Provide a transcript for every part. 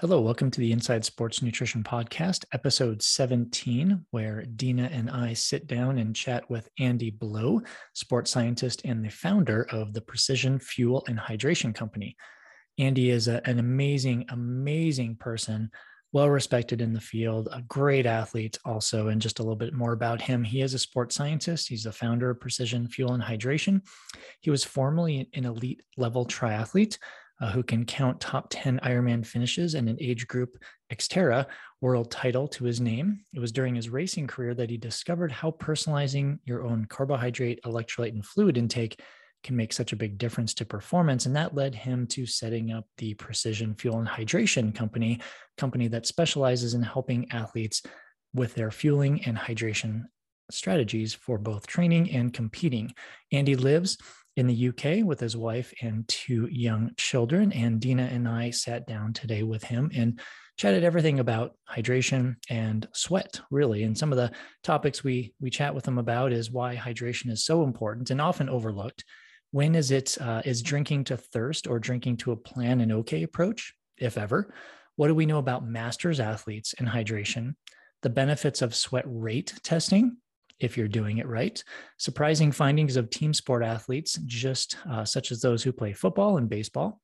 Hello, welcome to the Inside Sports Nutrition Podcast, episode 17, where Dina and I sit down and chat with Andy Blow, sports scientist and the founder of the Precision Fuel and Hydration Company. Andy is a, an amazing, amazing person, well respected in the field, a great athlete also. And just a little bit more about him. He is a sports scientist. He's the founder of Precision Fuel and Hydration. He was formerly an elite level triathlete uh, who can count top 10 Ironman finishes and an age group Xterra world title to his name. It was during his racing career that he discovered how personalizing your own carbohydrate, electrolyte, and fluid intake can make such a big difference to performance. And that led him to setting up the Precision Fuel and Hydration Company, company that specializes in helping athletes with their fueling and hydration strategies for both training and competing. Andy lives in the UK with his wife and two young children. And Dina and I sat down today with him and chatted everything about hydration and sweat, really. And some of the topics we we chat with him about is why hydration is so important and often overlooked. When is it uh, is drinking to thirst or drinking to a plan an okay approach, if ever? What do we know about masters athletes and hydration? The benefits of sweat rate testing if you're doing it right. Surprising findings of team sport athletes, just uh, such as those who play football and baseball.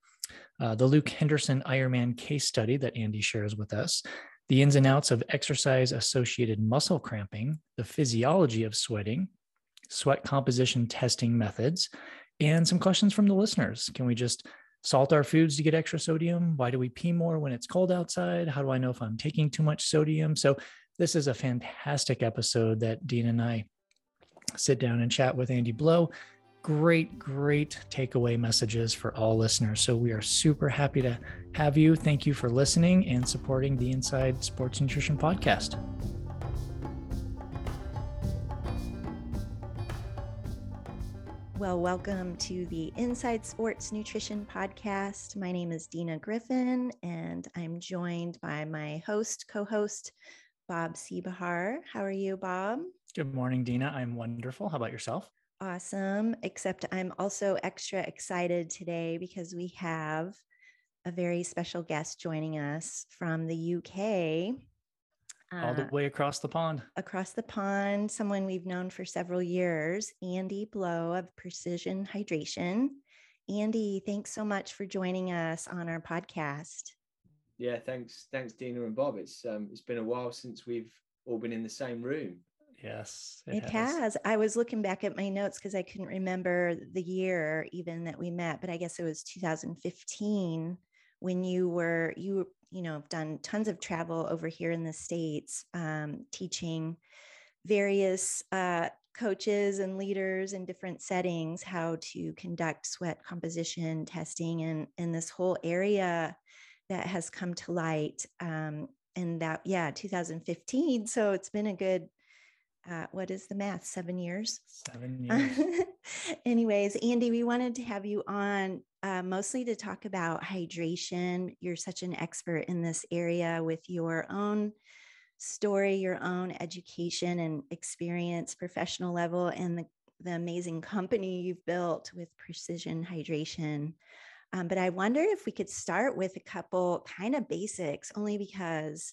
Uh, the Luke Henderson Ironman case study that Andy shares with us, the ins and outs of exercise associated muscle cramping, the physiology of sweating, sweat composition testing methods, and some questions from the listeners. Can we just salt our foods to get extra sodium? Why do we pee more when it's cold outside? How do I know if I'm taking too much sodium? So, this is a fantastic episode that Dean and I sit down and chat with Andy Blow. Great, great takeaway messages for all listeners. So we are super happy to have you. Thank you for listening and supporting the Inside Sports Nutrition Podcast. Well, welcome to the Inside Sports Nutrition Podcast. My name is Dina Griffin, and I'm joined by my host, co host, Bob Seebohar. How are you, Bob? Good morning, Dina. I'm wonderful. How about yourself? Awesome. Except I'm also extra excited today because we have a very special guest joining us from the UK. All the uh, way across the pond. Across the pond, someone we've known for several years, Andy Blow of Precision Hydration. Andy, thanks so much for joining us on our podcast yeah, thanks, thanks, Dina and Bob. It's um, it's been a while since we've all been in the same room. Yes, it, it has. has. I was looking back at my notes because I couldn't remember the year even that we met, but I guess it was 2015 when you were you you know done tons of travel over here in the states, um, teaching various uh, coaches and leaders in different settings how to conduct sweat composition testing and in this whole area that has come to light. Um, and that, yeah, 2015. So it's been a good, uh, what is the math? Seven years? Seven years. Anyways, Andy, we wanted to have you on uh, mostly to talk about hydration. You're such an expert in this area with your own story, your own education and experience, professional level, and the, the amazing company you've built with precision hydration. Um, but I wonder if we could start with a couple kind of basics, only because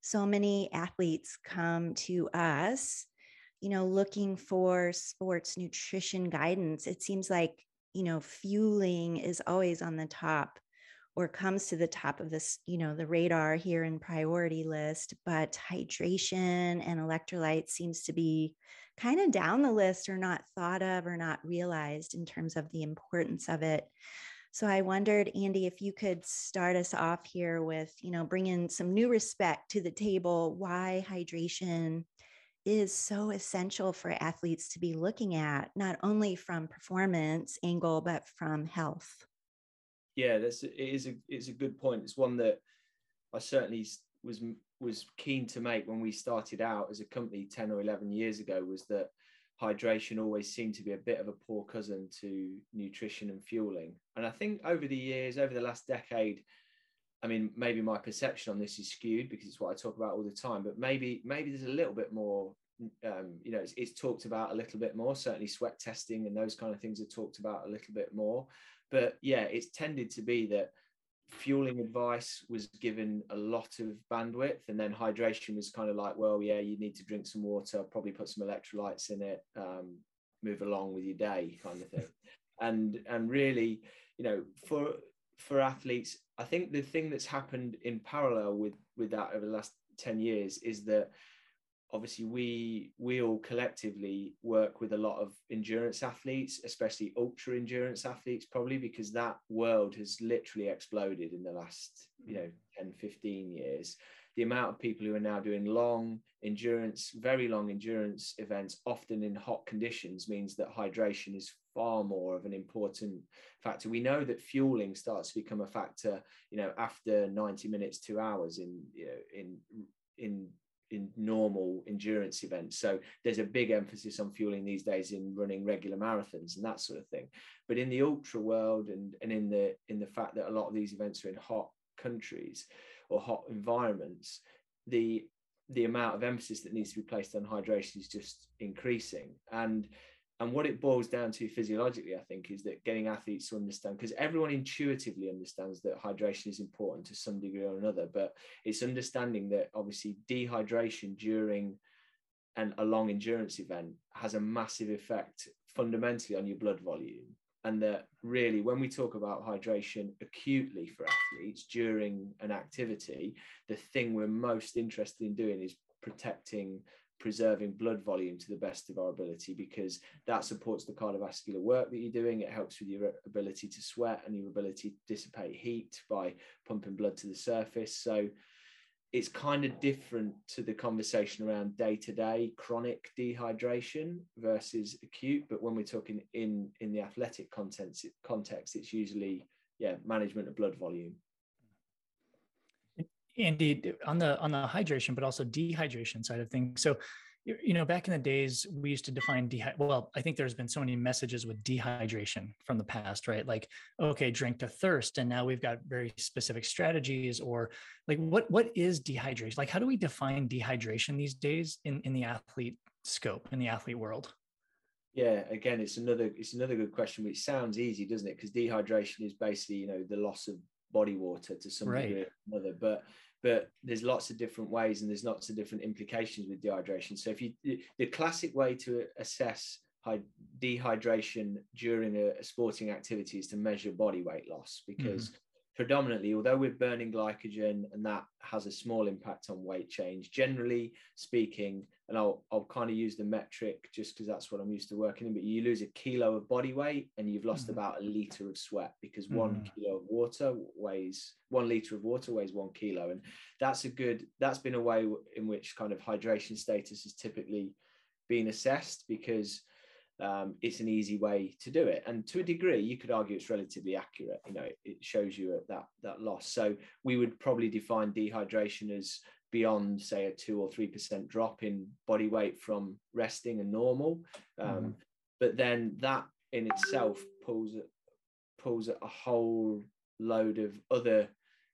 so many athletes come to us, you know, looking for sports nutrition guidance. It seems like, you know, fueling is always on the top or comes to the top of this, you know, the radar here in priority list, but hydration and electrolytes seems to be kind of down the list or not thought of or not realized in terms of the importance of it. So I wondered, Andy, if you could start us off here with, you know, bringing some new respect to the table, why hydration is so essential for athletes to be looking at, not only from performance angle, but from health. Yeah, that's it is a it's a good point. It's one that I certainly was was keen to make when we started out as a company 10 or 11 years ago was that hydration always seemed to be a bit of a poor cousin to nutrition and fueling. And I think over the years, over the last decade, I mean, maybe my perception on this is skewed because it's what I talk about all the time, but maybe maybe there's a little bit more, um, you know, it's, it's talked about a little bit more. Certainly, sweat testing and those kind of things are talked about a little bit more. But yeah, it's tended to be that fueling advice was given a lot of bandwidth and then hydration was kind of like well yeah you need to drink some water probably put some electrolytes in it um, move along with your day kind of thing. And and really you know for for athletes i think the thing that's happened in parallel with with that over the last 10 years is that obviously we we all collectively work with a lot of endurance athletes especially ultra endurance athletes probably because that world has literally exploded in the last you mm. know 10 15 years. The amount of people who are now doing long endurance very long endurance events often in hot conditions means that hydration is far more of an important factor. We know that fueling starts to become a factor you know after 90 minutes 2 hours in you know in in in normal endurance events. So there's a big emphasis on fueling these days in running regular marathons and that sort of thing. But in the ultra world and, and in the in the fact that a lot of these events are in hot countries or hot environments, the the amount of emphasis that needs to be placed on hydration is just increasing. And and what it boils down to physiologically, I think, is that getting athletes to understand, because everyone intuitively understands that hydration is important to some degree or another, but it's understanding that obviously dehydration during an, a long endurance event has a massive effect fundamentally on your blood volume. And that really, when we talk about hydration acutely for athletes during an activity, the thing we're most interested in doing is protecting preserving blood volume to the best of our ability because that supports the cardiovascular work that you're doing. It helps with your ability to sweat and your ability to dissipate heat by pumping blood to the surface. So it's kind of different to the conversation around day-to-day chronic dehydration versus acute. But when we're talking in in the athletic context, context, it's usually yeah management of blood volume. Andy, on the on the hydration, but also dehydration side of things. So, you know, back in the days, we used to define dehy. Well, I think there's been so many messages with dehydration from the past, right? Like, okay, drink to thirst, and now we've got very specific strategies. Or like, what what is dehydration? Like, how do we define dehydration these days in in the athlete scope in the athlete world? Yeah, again, it's another it's another good question, which sounds easy, doesn't it? Because dehydration is basically you know the loss of body water to some right. degree or another, but but there's lots of different ways and there's lots of different implications with dehydration. So if you the classic way to assess dehydration during a, sporting activity is to measure body weight loss because mm-hmm predominantly, although we're burning glycogen and that has a small impact on weight change, generally speaking, and I'll, I'll kind of use the metric just because that's what I'm used to working in, but you lose a kilo of body weight and you've lost mm-hmm. about a liter of sweat because mm-hmm. one kilo of water weighs one liter of water weighs one kilo. And that's a good, that's been a way in which kind of hydration status has typically been assessed because um, it's an easy way to do it. And to a degree, you could argue it's relatively accurate. You know, it, it shows you that that loss. So we would probably define dehydration as beyond, say, a two or three percent drop in body weight from resting and normal. Um, mm. But then that in itself pulls pulls a whole load of other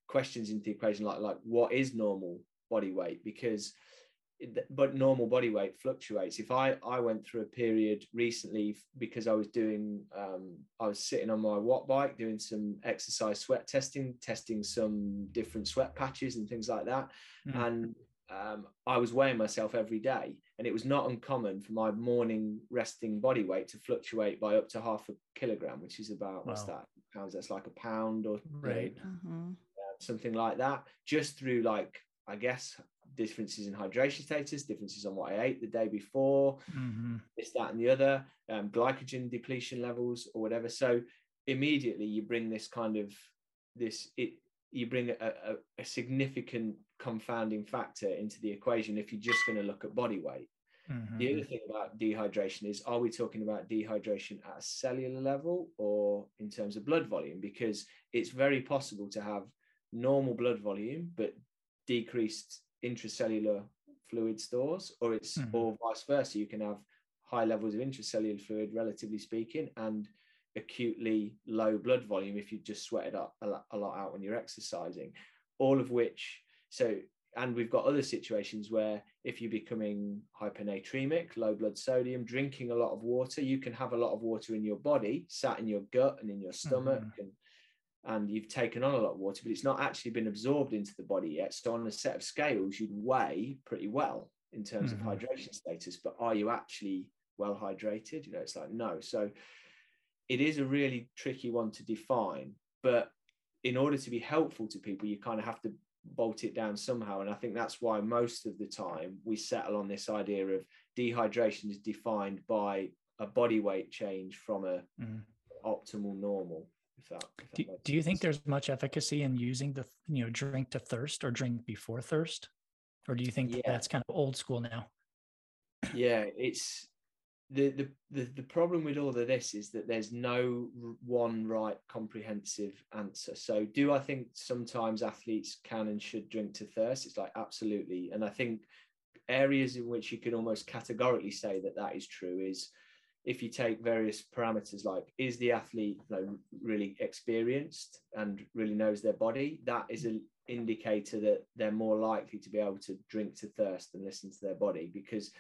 questions into the equation, like like what is normal body weight? Because but normal body weight fluctuates. If I I went through a period recently because I was doing um, I was sitting on my watt bike doing some exercise sweat testing, testing some different sweat patches and things like that, mm. and um, I was weighing myself every day, and it was not uncommon for my morning resting body weight to fluctuate by up to half a kilogram, which is about wow. what's that pounds? That's like a pound or right. uh-huh. something like that, just through like I guess differences in hydration status, differences on what I ate the day before, mm-hmm. this, that, and the other, um, glycogen depletion levels or whatever. So immediately you bring this kind of this it you bring a, a, a significant confounding factor into the equation if you're just going to look at body weight. Mm-hmm. The other thing about dehydration is are we talking about dehydration at a cellular level or in terms of blood volume? Because it's very possible to have normal blood volume but decreased intracellular fluid stores, or it's mm. or vice versa. You can have high levels of intracellular fluid, relatively speaking, and acutely low blood volume if you just sweated up a lot, a lot out when you're exercising. All of which, so and we've got other situations where if you're becoming hypernatremic, low blood sodium, drinking a lot of water, you can have a lot of water in your body, sat in your gut and in your stomach, mm-hmm. and and you've taken on a lot of water, but it's not actually been absorbed into the body yet. So on a set of scales, you'd weigh pretty well in terms mm-hmm. of hydration status, but are you actually well hydrated? You know, it's like no. So it is a really tricky one to define, but in order to be helpful to people, you kind of have to bolt it down somehow. And I think that's why most of the time we settle on this idea of dehydration is defined by a body weight change from a mm. optimal normal. If that, if do, do you think there's much efficacy in using the you know drink to thirst or drink before thirst, or do you think yeah. that's kind of old school now? Yeah, it's the, the the the problem with all of this is that there's no one right comprehensive answer. So, do I think sometimes athletes can and should drink to thirst? It's like absolutely, and I think areas in which you can almost categorically say that that is true is if you take various parameters like is the athlete you know, really experienced and really knows their body that is an indicator that they're more likely to be able to drink to thirst and listen to their body because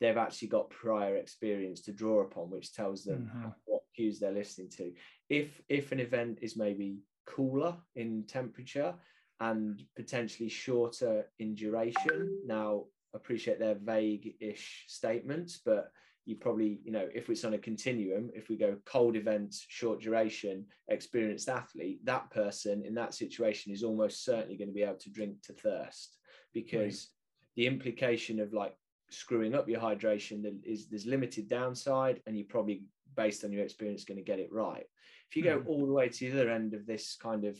they've actually got prior experience to draw upon which tells them mm-hmm. what cues they're listening to if if an event is maybe cooler in temperature and potentially shorter in duration now appreciate their vague-ish statements but you probably, you know, if it's on a continuum, if we go cold events, short duration, experienced athlete, that person in that situation is almost certainly going to be able to drink to thirst because right. the implication of like screwing up your hydration is there's limited downside and you're probably based on your experience going to get it right if you go mm. all the way to the other end of this kind of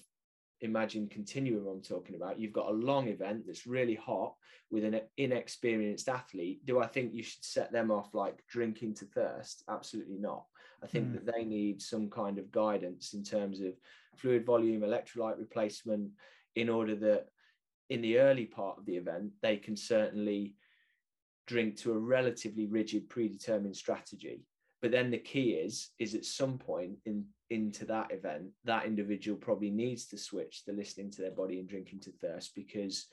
imagine continuum I'm talking about. You've got a long event that's really hot with an inexperienced athlete. Do I think you should set them off like drinking to thirst? Absolutely not. I think mm. that they need some kind of guidance in terms of fluid volume, electrolyte replacement, in order that in the early part of the event, they can certainly drink to a relatively rigid predetermined strategy but then the key is is at some point in into that event that individual probably needs to switch to listening to their body and drinking to thirst because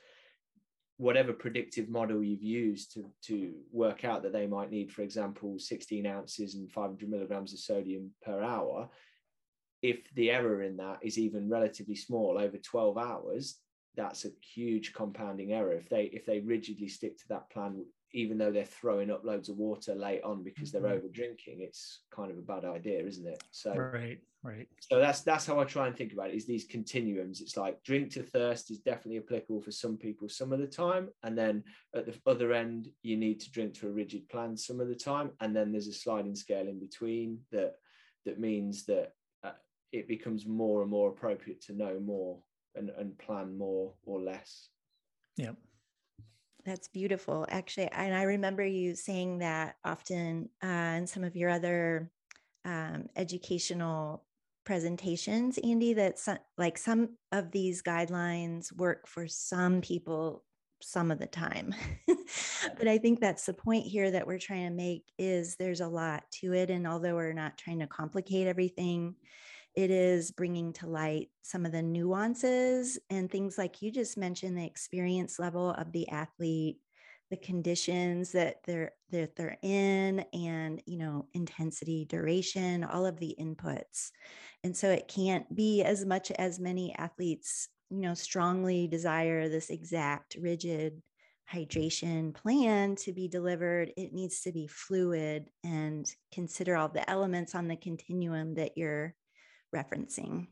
whatever predictive model you've used to to work out that they might need for example 16 ounces and 500 milligrams of sodium per hour if the error in that is even relatively small over 12 hours that's a huge compounding error if they if they rigidly stick to that plan even though they're throwing up loads of water late on because they're mm-hmm. over drinking, it's kind of a bad idea, isn't it? So right, right. So that's that's how I try and think about it. Is these continuums? It's like drink to thirst is definitely applicable for some people some of the time, and then at the other end, you need to drink to a rigid plan some of the time, and then there's a sliding scale in between that that means that uh, it becomes more and more appropriate to know more and, and plan more or less. Yeah. That's beautiful, actually. And I remember you saying that often uh, in some of your other um, educational presentations, Andy, that some, like some of these guidelines work for some people some of the time. but I think that's the point here that we're trying to make is there's a lot to it. And although we're not trying to complicate everything, it is bringing to light some of the nuances and things like you just mentioned the experience level of the athlete the conditions that they're that they're in and you know intensity duration all of the inputs and so it can't be as much as many athletes you know strongly desire this exact rigid hydration plan to be delivered it needs to be fluid and consider all the elements on the continuum that you're referencing?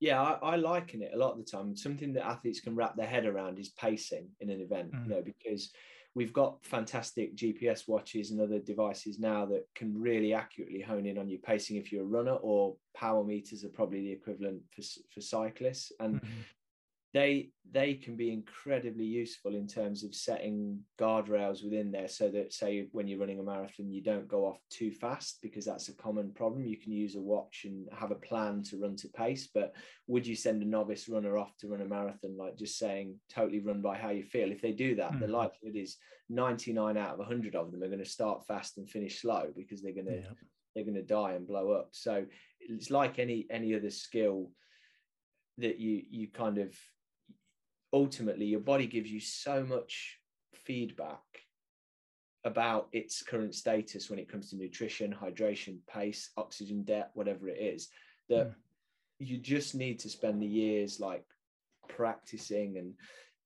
Yeah, I, I, liken it a lot of the time. Something that athletes can wrap their head around is pacing in an event, mm. you know, because we've got fantastic GPS watches and other devices now that can really accurately hone in on your pacing if you're a runner, or power meters are probably the equivalent for, for cyclists. And mm-hmm they they can be incredibly useful in terms of setting guardrails within there so that say when you're running a marathon you don't go off too fast because that's a common problem you can use a watch and have a plan to run to pace but would you send a novice runner off to run a marathon like just saying totally run by how you feel if they do that mm. the likelihood is 99 out of 100 of them are going to start fast and finish slow because they're going to yeah. they're going to die and blow up so it's like any any other skill that you you kind of ultimately your body gives you so much feedback about its current status when it comes to nutrition, hydration, pace, oxygen debt, whatever it is, that mm. you just need to spend the years like practicing and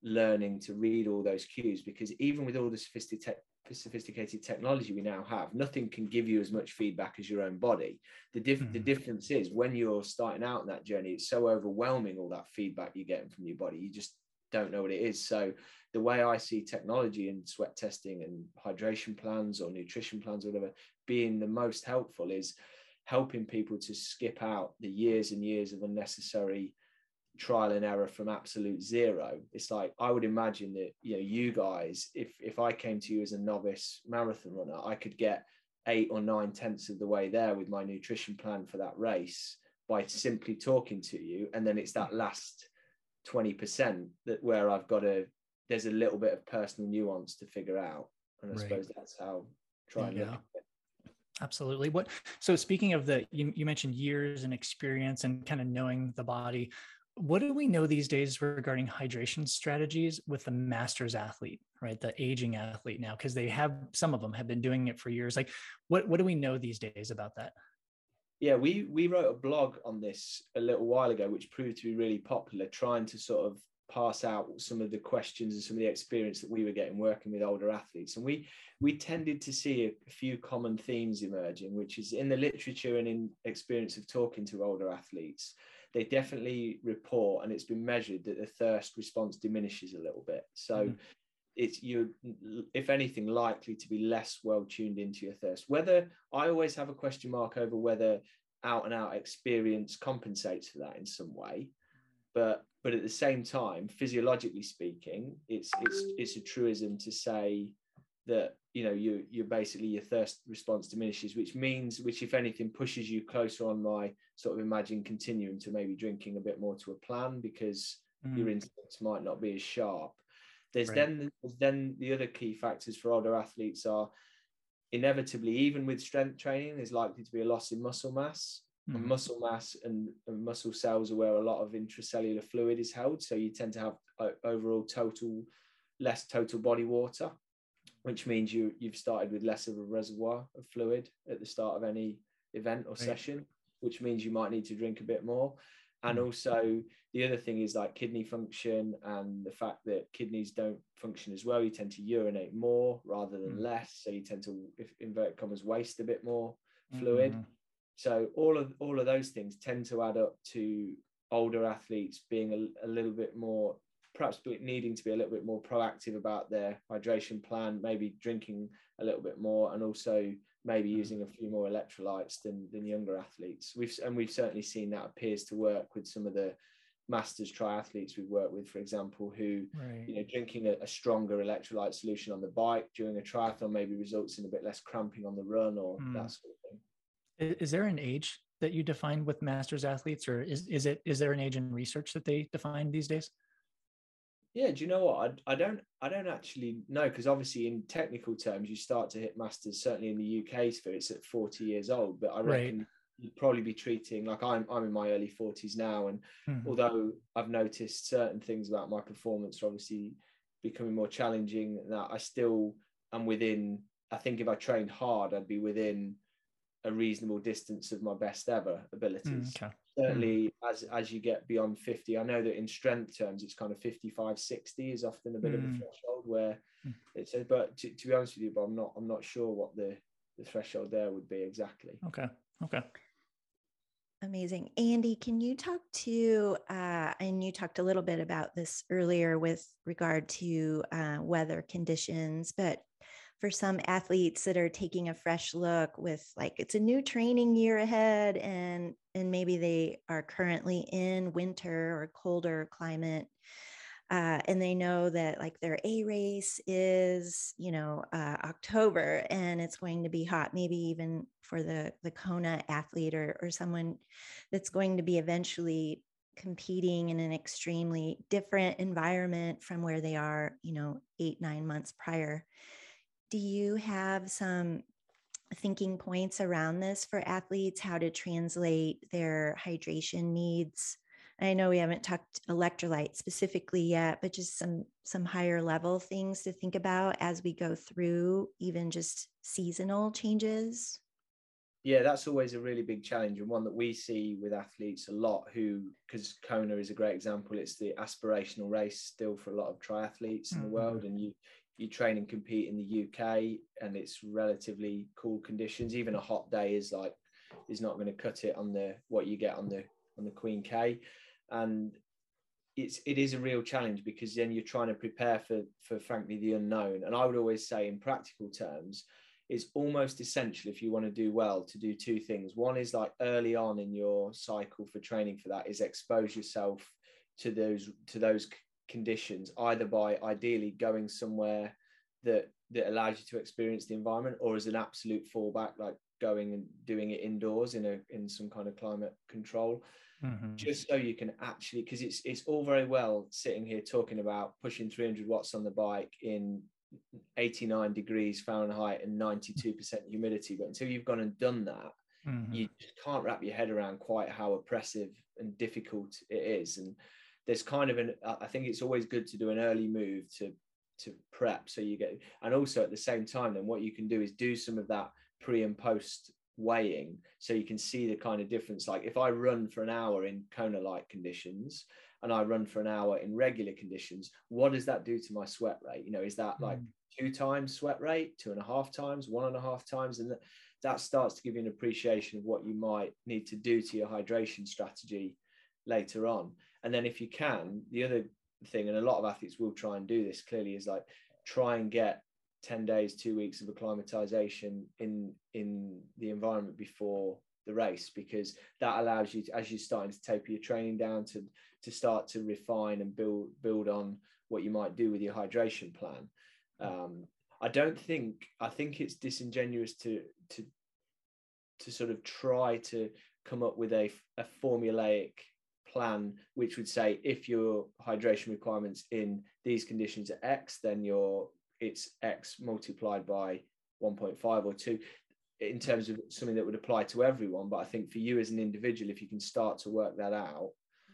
learning to read all those cues because even with all the sophisticated sophisticated technology we now have nothing can give you as much feedback as your own body the, dif- mm-hmm. the difference is when you're starting out in that journey it's so overwhelming all that feedback you're getting from your body you just don't know what it is. So the way i see technology and sweat testing and hydration plans or nutrition plans or whatever being the most helpful is helping people to skip out the years and years of unnecessary trial and error from absolute zero. It's like i would imagine that you know you guys if if i came to you as a novice marathon runner i could get eight or nine tenths of the way there with my nutrition plan for that race by simply talking to you and then it's that last 20% that where i've got a there's a little bit of personal nuance to figure out and i right. suppose that's how try and yeah. Absolutely. What so speaking of the you, you mentioned years and experience and kind of knowing the body what do we know these days regarding hydration strategies with the masters athlete right the aging athlete now because they have some of them have been doing it for years like what what do we know these days about that yeah we we wrote a blog on this a little while ago which proved to be really popular trying to sort of pass out some of the questions and some of the experience that we were getting working with older athletes and we we tended to see a, few common themes emerging which is in the literature and in experience of talking to older athletes they definitely report, and it's been measured that the thirst response diminishes a little bit. So mm. It's you, if anything, likely to be less well tuned into your thirst. Whether I always have a question mark over whether out and out experience compensates for that in some way, but but at the same time, physiologically speaking, it's it's it's a truism to say that you know you you're basically your thirst response diminishes which means which if anything pushes you closer on my sort of imagine continuing to maybe drinking a bit more to a plan because mm. your instincts might not be as sharp there's right. then then the other key factors for older athletes are inevitably even with strength training there's likely to be a loss in muscle mass mm. and muscle mass and, and, muscle cells are where a lot of intracellular fluid is held so you tend to have uh, overall total less total body water which means you you've started with less of a reservoir of fluid at the start of any event or right. session, which means you might need to drink a bit more. And mm. also the other thing is like kidney function and the fact that kidneys don't function as well. You tend to urinate more rather than mm. less, so you tend to, if inverted commas, waste a bit more fluid. Mm. So all of all of those things tend to add up to older athletes being a, a little bit more perhaps needing to be a little bit more proactive about their hydration plan, maybe drinking a little bit more, and also maybe mm. using a few more electrolytes than, than younger athletes. We've and we've certainly seen that appears to work with some of the masters triathletes we've worked with, for example, who right. you know drinking a, a, stronger electrolyte solution on the bike during a triathlon maybe results in a bit less cramping on the run or mm. that sort of thing. Is there an age that you define with masters athletes, or is is it is there an age in research that they define these days? Yeah, do you know what? I, I don't I don't actually know because obviously in technical terms you start to hit masters certainly in the UK sphere it's at 40 years old, but I reckon right. you'd probably be treating like I'm I'm in my early 40s now and mm-hmm. although I've noticed certain things about my performance are obviously becoming more challenging that I still am within I think if I trained hard I'd be within a reasonable distance of my best ever abilities. Mm, okay. Certainly, mm. as as you get beyond 50, I know that in strength terms, it's kind of 55, 60 is often a bit mm. of a mm. threshold where mm. it's a, but to, to be honest with you, but I'm not I'm not sure what the the threshold there would be exactly. Okay. Okay. Amazing. Andy, can you talk to, uh, and you talked a little bit about this earlier with regard to uh, weather conditions, but for some athletes that are taking a fresh look with like it's a new training year ahead and and maybe they are currently in winter or colder climate uh, and they know that like their a race is you know uh, october and it's going to be hot maybe even for the the kona athlete or, or someone that's going to be eventually competing in an extremely different environment from where they are you know eight nine months prior do you have some thinking points around this for athletes, how to translate their hydration needs? I know we haven't talked electrolyte specifically yet, but just some some higher level things to think about as we go through even just seasonal changes. yeah, that's always a really big challenge and one that we see with athletes a lot who, because Kona is a great example, it's the aspirational race still for a lot of triathletes in mm-hmm. the world. And you, you train and compete in the UK and it's relatively cool conditions. Even a hot day is like, is not going to cut it on the, what you get on the, on the Queen K. And it's, it is a real challenge because then you're trying to prepare for, for frankly, the unknown. And I would always say in practical terms, it's almost essential if you want to do well to do two things. One is like early on in your cycle for training for that is expose yourself to those to those conditions either by ideally going somewhere that that allows you to experience the environment or as an absolute fallback like going and doing it indoors in a in some kind of climate control mm-hmm. just so you can actually because it's it's all very well sitting here talking about pushing 300 watts on the bike in 89 degrees Fahrenheit and 92% humidity. But until you've gone and done that, mm-hmm. you just can't wrap your head around quite how oppressive and difficult it is. And there's kind of an, I think it's always good to do an early move to to prep so you get and also at the same time then what you can do is do some of that pre and post weighing so you can see the kind of difference like if i run for an hour in kona like conditions and I run for an hour in regular conditions, what does that do to my sweat rate? You know, is that like mm. two times sweat rate, two and a half times, one and a half times? And that, that starts to give you an appreciation of what you might need to do to your hydration strategy later on. And then if you can, the other thing, and a lot of athletes will try and do this clearly, is like try and get 10 days, two weeks of acclimatization in in the environment before the race because that allows you to, as you're starting to taper your training down to to start to refine and build build on what you might do with your hydration plan. Um, i don't think i think it's disingenuous to to to sort of try to come up with a, a formulaic plan which would say if your hydration requirements in these conditions are x then your it's x multiplied by 1.5 or 2 in terms of something that would apply to everyone. But I think for you as an individual, if you can start to work that out,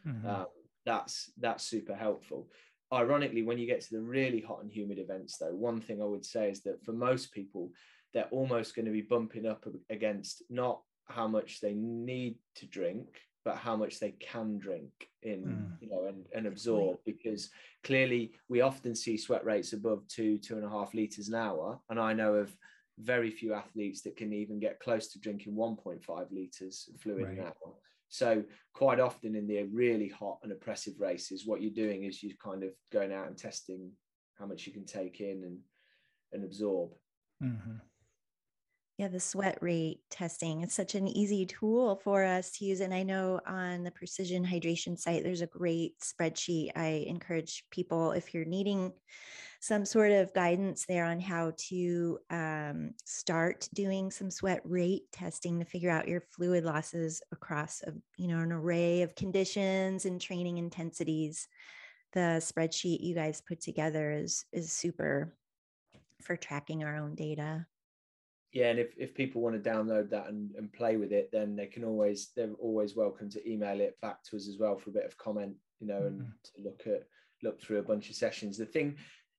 mm-hmm. um, that's that's super helpful. Ironically, when you get to the really hot and humid events, though, one thing I would say is that for most people, they're almost going to be bumping up against not how much they need to drink, but how much they can drink in, mm. you know, and, and absorb. Because clearly, we often see sweat rates above two, two and a half liters an hour, and I know of very few athletes that can even get close to drinking 1.5 liters of fluid right. an hour. So quite often in the really hot and oppressive races, what you're doing is you're kind of going out and testing how much you can take in and and absorb. Mm-hmm. Yeah, the sweat rate testing. It's such an easy tool for us to use. And I know on the precision hydration site, there's a great spreadsheet. I encourage people, if you're needing some sort of guidance there on how to um, start doing some sweat rate testing to figure out your fluid losses across a, you know, an array of conditions and training intensities. The spreadsheet you guys put together is is super for tracking our own data yeah, and if, if people want to download that and, and play with it, then they can always they're always welcome to email it back to us as well for a bit of comment, you know, and mm-hmm. to look at look through a bunch of sessions. The thing,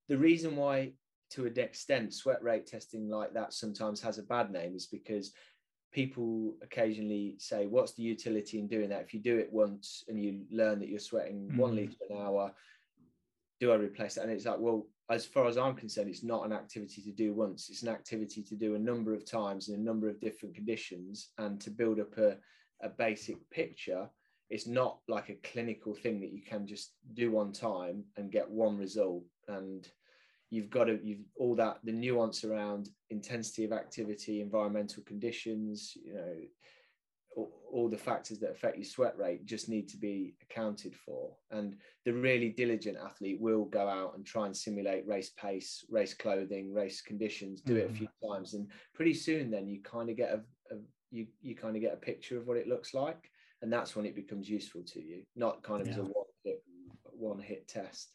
the reason why to an extent sweat rate testing like that sometimes has a bad name is because people occasionally say, What's the utility in doing that? If you do it once and you learn that you're sweating mm-hmm. one liter an hour, do I replace that? And it's like, well, as far as I'm concerned, it's not an activity to do once. It's an activity to do a number of times in a number of different conditions and to build up a, a basic picture. It's not like a clinical thing that you can just do one time and get one result. And you've got to, you've all that, the nuance around intensity of activity, environmental conditions, you know, all the factors that affect your sweat rate just need to be accounted for. And the really diligent athlete will go out and try and simulate race pace, race clothing, race conditions, do mm-hmm. it a mm-hmm. few times, and pretty soon then you kind of get a, a you you kind of get a picture of what it looks like, and that's when it becomes useful to you, not kind of yeah. as a one hit one hit test.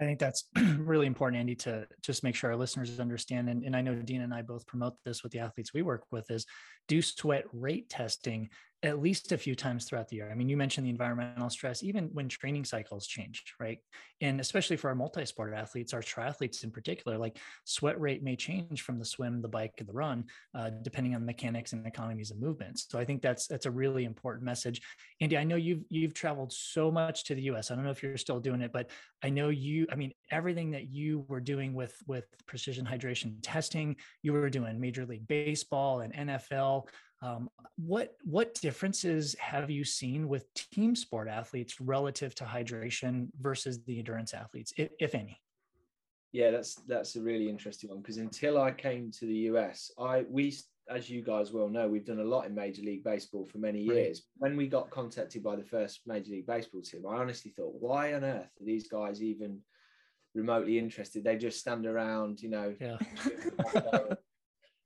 I think that's really important, Andy, to just make sure our listeners understand. And, and I know Dean and I both promote this with the athletes we work with is do sweat rate testing at least a few times throughout the year. I mean, you mentioned the environmental stress, even when training cycles change, right? And especially for our multi sport athletes, our triathletes in particular, like sweat rate may change from the swim, the bike, and the run, uh, depending on mechanics and economies of movement. So I think that's that's a really important message. Andy, I know you've you've traveled so much to the US. I don't know if you're still doing it, but I know you, I mean, everything that you were doing with with precision hydration testing, you were doing Major League Baseball and NFL. Um, what what differences have you seen with team sport athletes relative to hydration versus the endurance athletes, if, if any? Yeah, that's that's a really interesting one because until I came to the US, I we as you guys well know, we've done a lot in Major League Baseball for many years. Right. When we got contacted by the first Major League Baseball team, I honestly thought, why on earth are these guys even remotely interested? They just stand around, you know, yeah.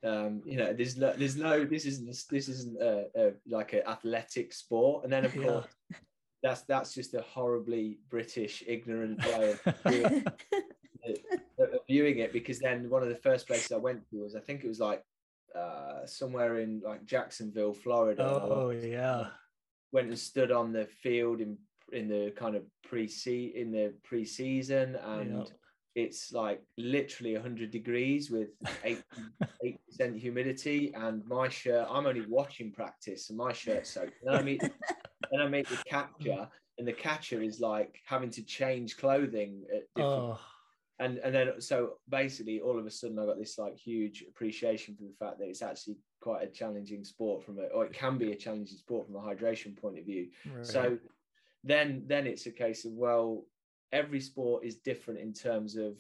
Um, you know, there's no, there's no, this isn't, this isn't a, a like an athletic sport. And then of course, that's that's just a horribly British, ignorant way of viewing, it. Because then one of the first places I went to was, I think it was like uh, somewhere in like Jacksonville, Florida. Oh yeah. Went and stood on the field in in the kind of pre in the pre-season and it's like literally 100 degrees with 8 percent humidity and my shirt i'm only watching practice and my shirt's soaked and i meet and i make the catcher and the catcher is like having to change clothing oh. and and then so basically all of a sudden i got this like huge appreciation for the fact that it's actually quite a challenging sport from a or it can be a challenging sport from a hydration point of view right. so then then it's a case of well every sport is different in terms of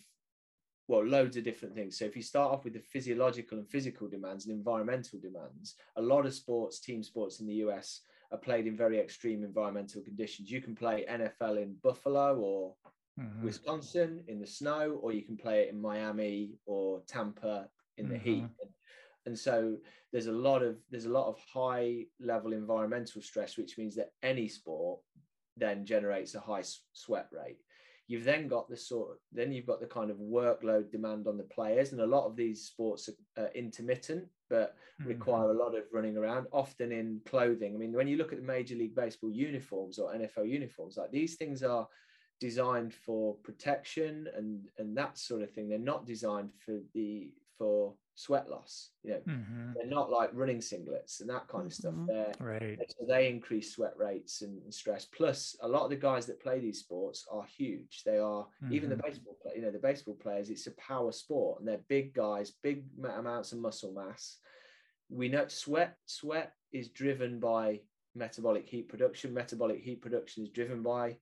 well loads of different things so if you start off with the physiological and physical demands and environmental demands a lot of sports team sports in the us are played in very extreme environmental conditions you can play nfl in buffalo or mm-hmm. wisconsin in the snow or you can play it in miami or tampa in the mm-hmm. heat and so there's a lot of there's a lot of high level environmental stress which means that any sport then generates a high sweat rate You've then got the sort of, then you've got the kind of workload demand on the players, and a lot of these sports are intermittent, but mm-hmm. require a lot of running around, often in clothing. I mean, when you look at the Major League Baseball uniforms or NFL uniforms, like these things are designed for protection and and that sort of thing. They're not designed for the for sweat loss. You know, mm-hmm. they're not like running singlets and that kind of stuff. Mm-hmm. They're, right. So they increase sweat rates and, and, stress. Plus, a lot of the guys that play these sports are huge. They are mm-hmm. even the mm-hmm. baseball play. You know, the baseball players. It's a power sport, and they're big guys, big amounts of muscle mass. We know sweat. Sweat is driven by metabolic heat production. Metabolic heat production is driven by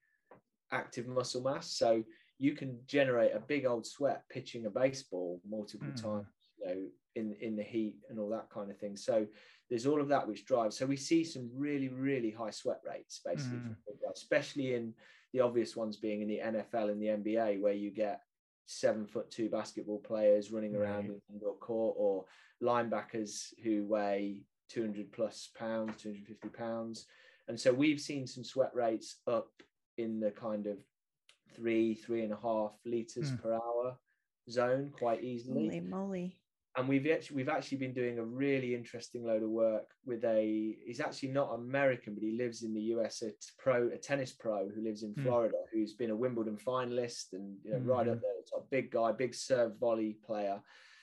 active muscle mass. So you can generate a big old sweat pitching a baseball multiple mm. times you know in in the heat and all that kind of thing so there's all of that which drives so we see some really really high sweat rates basically mm. especially in the obvious ones being in the NFL and the NBA where you get seven foot two basketball players running around in indoor court or linebackers who weigh 200 plus pounds 250 pounds and so we've seen some sweat rates up in the kind of three three and a half liters mm. per hour zone quite easily Holy moly and we've actually we've actually been doing a really interesting load of work with a he's actually not American, but he lives in the US, a pro, a tennis pro who lives in hmm. Florida, mm. who's been a Wimbledon finalist and you know, mm. right up hmm. there, top big guy, big serve volley player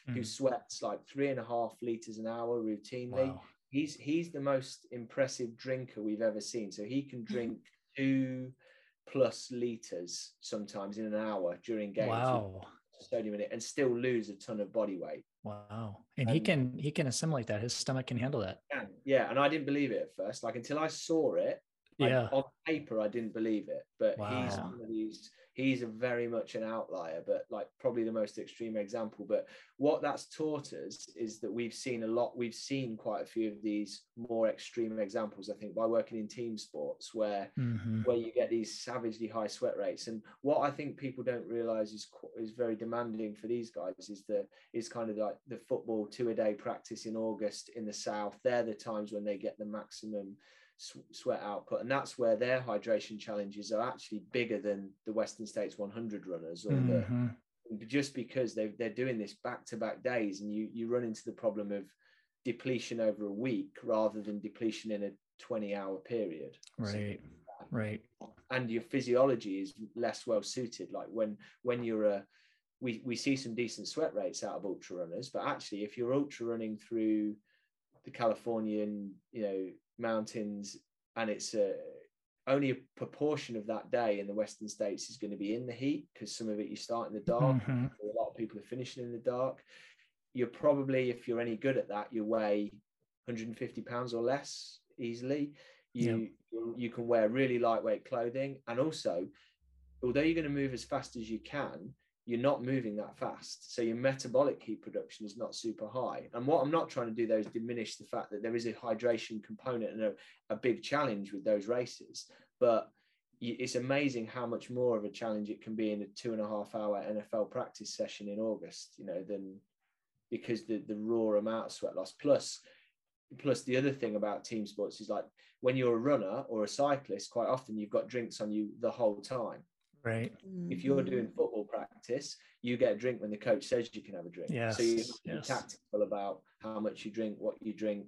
mm. who hmm. sweats like three and a half liters an hour routinely. Wow. He's he's the most impressive drinker we've ever seen. So he can drink two plus liters sometimes in an hour during games. Wow. Sodium in it and still lose a ton of body weight. Wow. And he can he can assimilate that. His stomach can handle that. Yeah. And I didn't believe it at first. Like until I saw it, yeah. on paper, I didn't believe it. But wow. he's one of these he's a very much an outlier, but like probably the most extreme example. But what that's taught us is that we've seen a lot, we've seen quite a few of these more extreme examples, I think, by working in team sports where mm-hmm. where you get these savagely high sweat rates. And what I think people don't realize is is very demanding for these guys is the is kind of like the football two a day practice in August in the south. They're the times when they get the maximum sweat output, and that's where their hydration challenges are actually bigger than the Western States 100 runners, or mm-hmm. the, just because they they're doing this back to back days, and you you run into the problem of depletion over a week rather than depletion in a 20 hour period. Right. Right. And your physiology is less well suited. Like when when you're a we, we see some decent sweat rates out of ultra runners, but actually if you're ultra running through the Californian, you know, mountains and it's a only a proportion of that day in the western states is going to be in the heat because some of it you start in the dark mm-hmm. a lot of people are finishing in the dark. You're probably if you're any good at that you weigh 150 pounds or less easily. You you, you can wear really lightweight clothing and also although you're going to move as fast as you can you're not moving that fast. So your metabolic heat production is not super high. And what I'm not trying to do though is diminish the fact that there is a hydration component and a, a big challenge with those races. But it's amazing how much more of a challenge it can be in a two and a half hour NFL practice session in August, you know, than because the, the raw amount of sweat loss. Plus, plus the other thing about team sports is like when you're a runner or a cyclist, quite often you've got drinks on you the whole time. Right. If you're doing mm-hmm. football practice, you get a drink when the coach says you can have a drink. Yes. So you have to be yes. tactical about how much you drink, what you drink,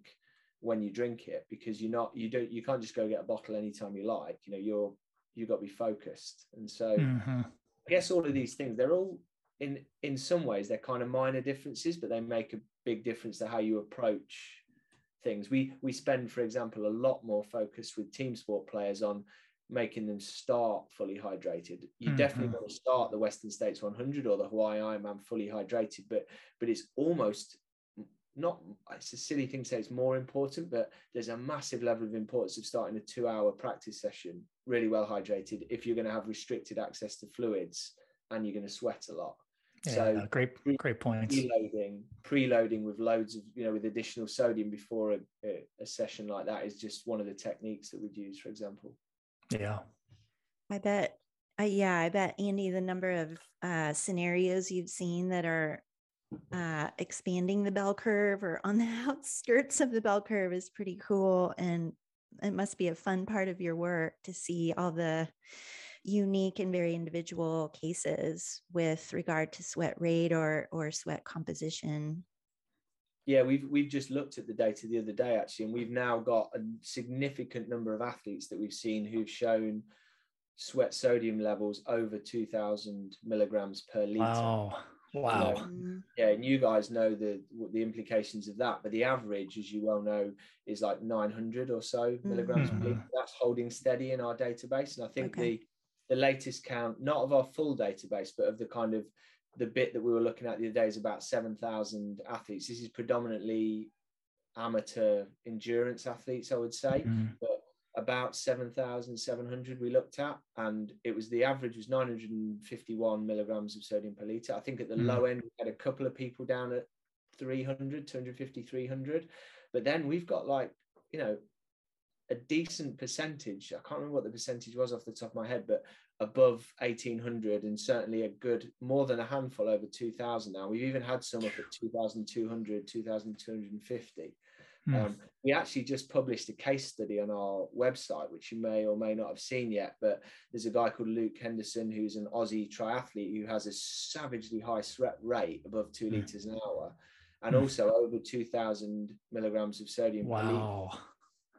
when you drink it, because you're not you don't you can't just go get a bottle anytime you like. You know, you're you've got to be focused. And so mm-hmm. I guess all of these things, they're all in in some ways they're kind of minor differences, but they make a big difference to how you approach things. We we spend, for example, a lot more focus with team sport players on making them start fully hydrated. You mm-hmm. definitely want to start the Western States 100 or the Hawaii Ironman fully hydrated, but but it's almost not. It's a silly thing to say. It's more important, but there's a massive level of importance of starting a two-hour practice session really well hydrated if you're going to have restricted access to fluids and you're going to sweat a lot. Yeah, so great, great point. Preloading, preloading with loads of you know with additional sodium before a, a, a session like that is just one of the techniques that we'd use, for example. Yeah. I bet. Uh, yeah, I bet Andy, the number of uh, scenarios you've seen that are uh, expanding the bell curve or on the outskirts of the bell curve is pretty cool. And it must be a fun part of your work to see all the unique and very individual cases with regard to sweat rate or or sweat composition yeah, we've we've just looked at the data the other day actually, and we've now got a significant number of athletes that we've seen who've shown sweat sodium levels over 2000 milligrams per liter. Wow. Wow. You know, yeah, and you guys know the the implications of that, but the average, as you well know, is like 900 or so milligrams mm-hmm. per liter. That's holding steady in our database, and I think okay. the the latest count, not of our full database, but of the kind of the bit that we were looking at the other day is about 7,000 athletes. This is predominantly amateur endurance athletes, I would say, mm-hmm. but about 7,700 we looked at, and it was the average was 951 milligrams of sodium per liter. I think at the mm-hmm. low end, we had a couple of people down at 300, 250, 300, but then we've got like, you know, a decent percentage. I can't remember what the percentage was off the top of my head, but above 1800 and certainly a good more than a handful over 2000 now we've even had some up at 2200 2250 mm. um, we actually just published a case study on our website which you may or may not have seen yet but there's a guy called luke henderson who's an aussie triathlete who has a savagely high sweat rate above two mm. liters an hour and mm. also over 2000 milligrams of sodium wow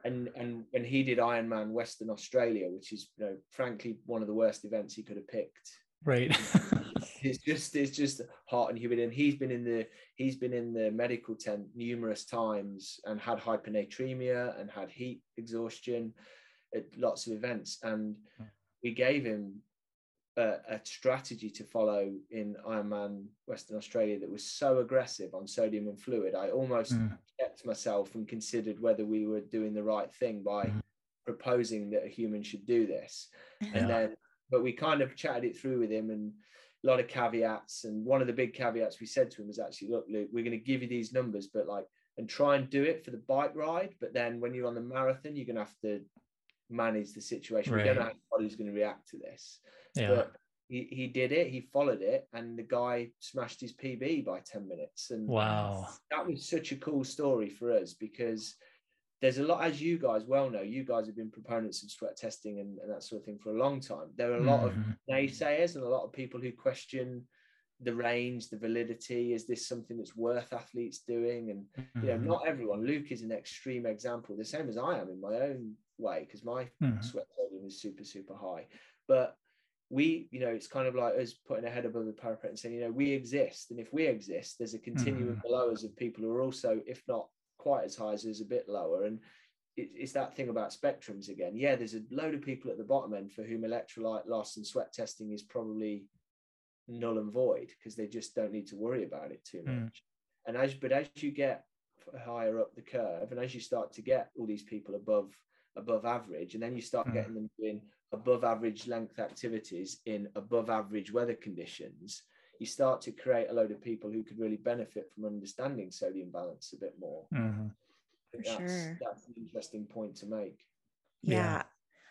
and and when he did Ironman Western Australia, which is you know frankly one of the worst events he could have picked. Right. it's just it's just heart and humid, and he's been in the he's been in the medical tent numerous times and had hyponatremia and had heat exhaustion at lots of events, and we gave him a, a, strategy to follow in Ironman Western Australia that was so aggressive on sodium and fluid. I almost mm. kept myself and considered whether we were doing the right thing by mm. proposing that a human should do this. Yeah. And then, but we kind of chatted it through with him and a lot of caveats. And one of the big caveats we said to him was actually, look, Luke, we're going to give you these numbers, but like, and try and do it for the bike ride. But then when you're on the marathon, you're going to have to manage the situation. Right. We don't know how the body's going to react to this. Yeah. But he, he did it, he followed it, and the guy smashed his PB by 10 minutes. And wow, that was such a cool story for us because there's a lot, as you guys well know, you guys have been proponents of sweat testing and, and that sort of thing for a long time. There are a lot mm-hmm. of naysayers and a lot of people who question the range, the validity. Is this something that's worth athletes doing? And you know, Mhm. not everyone. Luke is an extreme example, the same as I am in my own way, because my Mhm. sweat sodium is super, super high. But we, you know, it's kind of like us putting a head above the parapet and saying, you know, we exist, and if we exist, there's a continuum Mhm. below us of people who are also, if not quite as high as us, a bit lower. And it, it's that thing about spectrums again. Yeah, there's a load of people at the bottom end for whom electrolyte loss and sweat testing is probably null and void because they just don't need to worry about it too Mm. much. And as but as you get higher up the curve, and as you start to get all these people above above average, and then you start Mm. getting them doing above average length activities in above average weather conditions, you start to create a load of people who could really benefit from understanding sodium balance a bit more. Mhm. For that's, sure. that's an interesting point to make. Yeah. Yeah.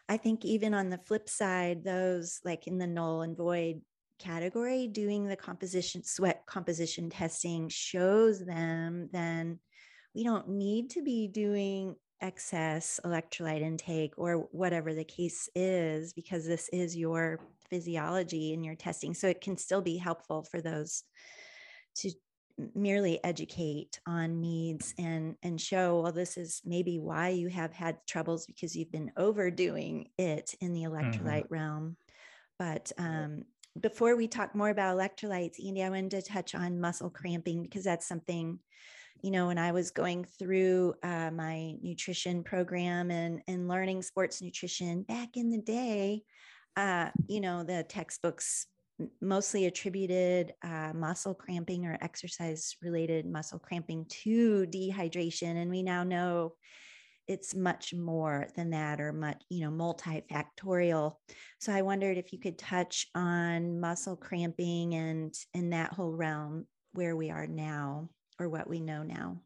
I think even on the flip side, those like in the null and void category, doing the composition, sweat composition testing shows them then we don't need to be doing excess electrolyte intake or whatever the case is, because this is your physiology and your testing. So it can still be helpful for those to merely educate on needs and and show well this is maybe why you have had troubles because you've been overdoing it in the electrolyte realm but um before we talk more about electrolytes andy i wanted to touch on muscle cramping because that's something you know when i was going through uh, my nutrition program and and learning sports nutrition back in the day uh, you know the textbooks mostly attributed uh, muscle cramping or exercise related muscle cramping to dehydration and we now know it's much more than that or much you know multifactorial. So i wondered if you could touch on muscle cramping and in that whole realm where we are now or what we know now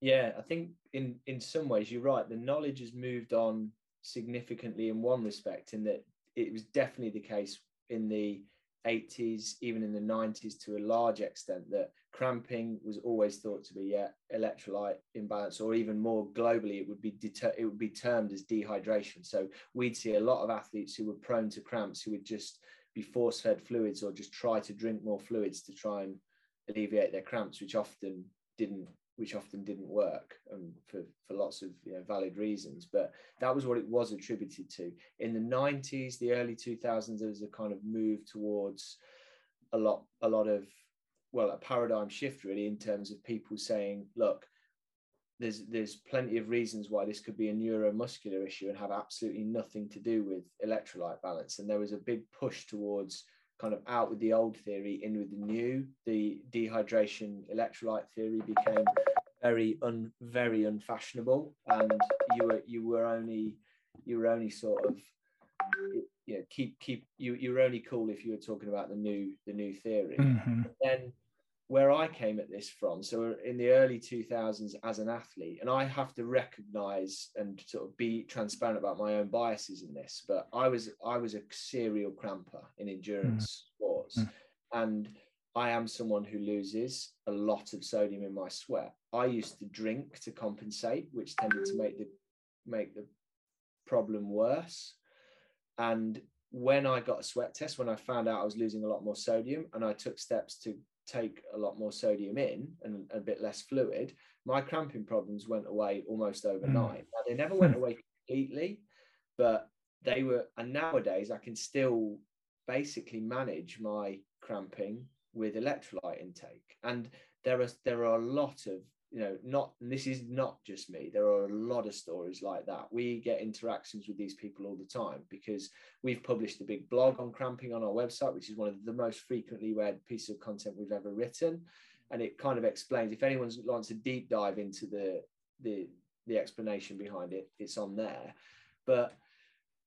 Yeah, I think in in some ways you're right. The knowledge has moved on significantly in one respect, in that it was definitely the case in the 80s, even in the 90s to a large extent, that cramping was always thought to be yeah electrolyte imbalance, or even more globally, it would be deter- it would be termed as dehydration. So we'd see a lot of athletes who were prone to cramps who would just be force fed fluids or just try to drink more fluids to try and alleviate their cramps, which often didn't which often didn't work um, for, for lots of you know, valid reasons. But that was what it was attributed to. In the 90s, the early 2000s, there was a kind of move towards a lot, a lot of, well, a paradigm shift really in terms of people saying, look, there's there's plenty of reasons why this could be a neuromuscular issue and have absolutely nothing to do with electrolyte balance. And there was a big push towards kind of out with the old theory, in with the new. The dehydration electrolyte theory became very un very unfashionable, and you were you were only you were only sort of you know keep keep you you were only cool if you were talking about the new the new theory. Mhm. Then where I came at this from, so in the early 2000s as an athlete, and I have to recognize and sort of be transparent about my own biases in this, but I was I was a serial cramper in endurance sports, Mm. and I am someone who loses a lot of sodium in my sweat. I used to drink to compensate, which tended to make the make the problem worse. And when I got a sweat test, when I found out I was losing a lot more sodium, and I took steps to take a lot more sodium in and a bit less fluid, my cramping problems went away almost hmm. overnight. Now, they never went hmm. away completely, but they were. And nowadays, I can still basically manage my cramping with electrolyte intake. And there are there are a lot of you know not this is not just me there are a lot of stories like that. We get interactions with these people all the time because we've published a big blog on cramping on our website which is one of the most frequently read pieces of content we've ever written. And it kind of explains if anyone wants a deep dive into the the the explanation behind it it's on there. But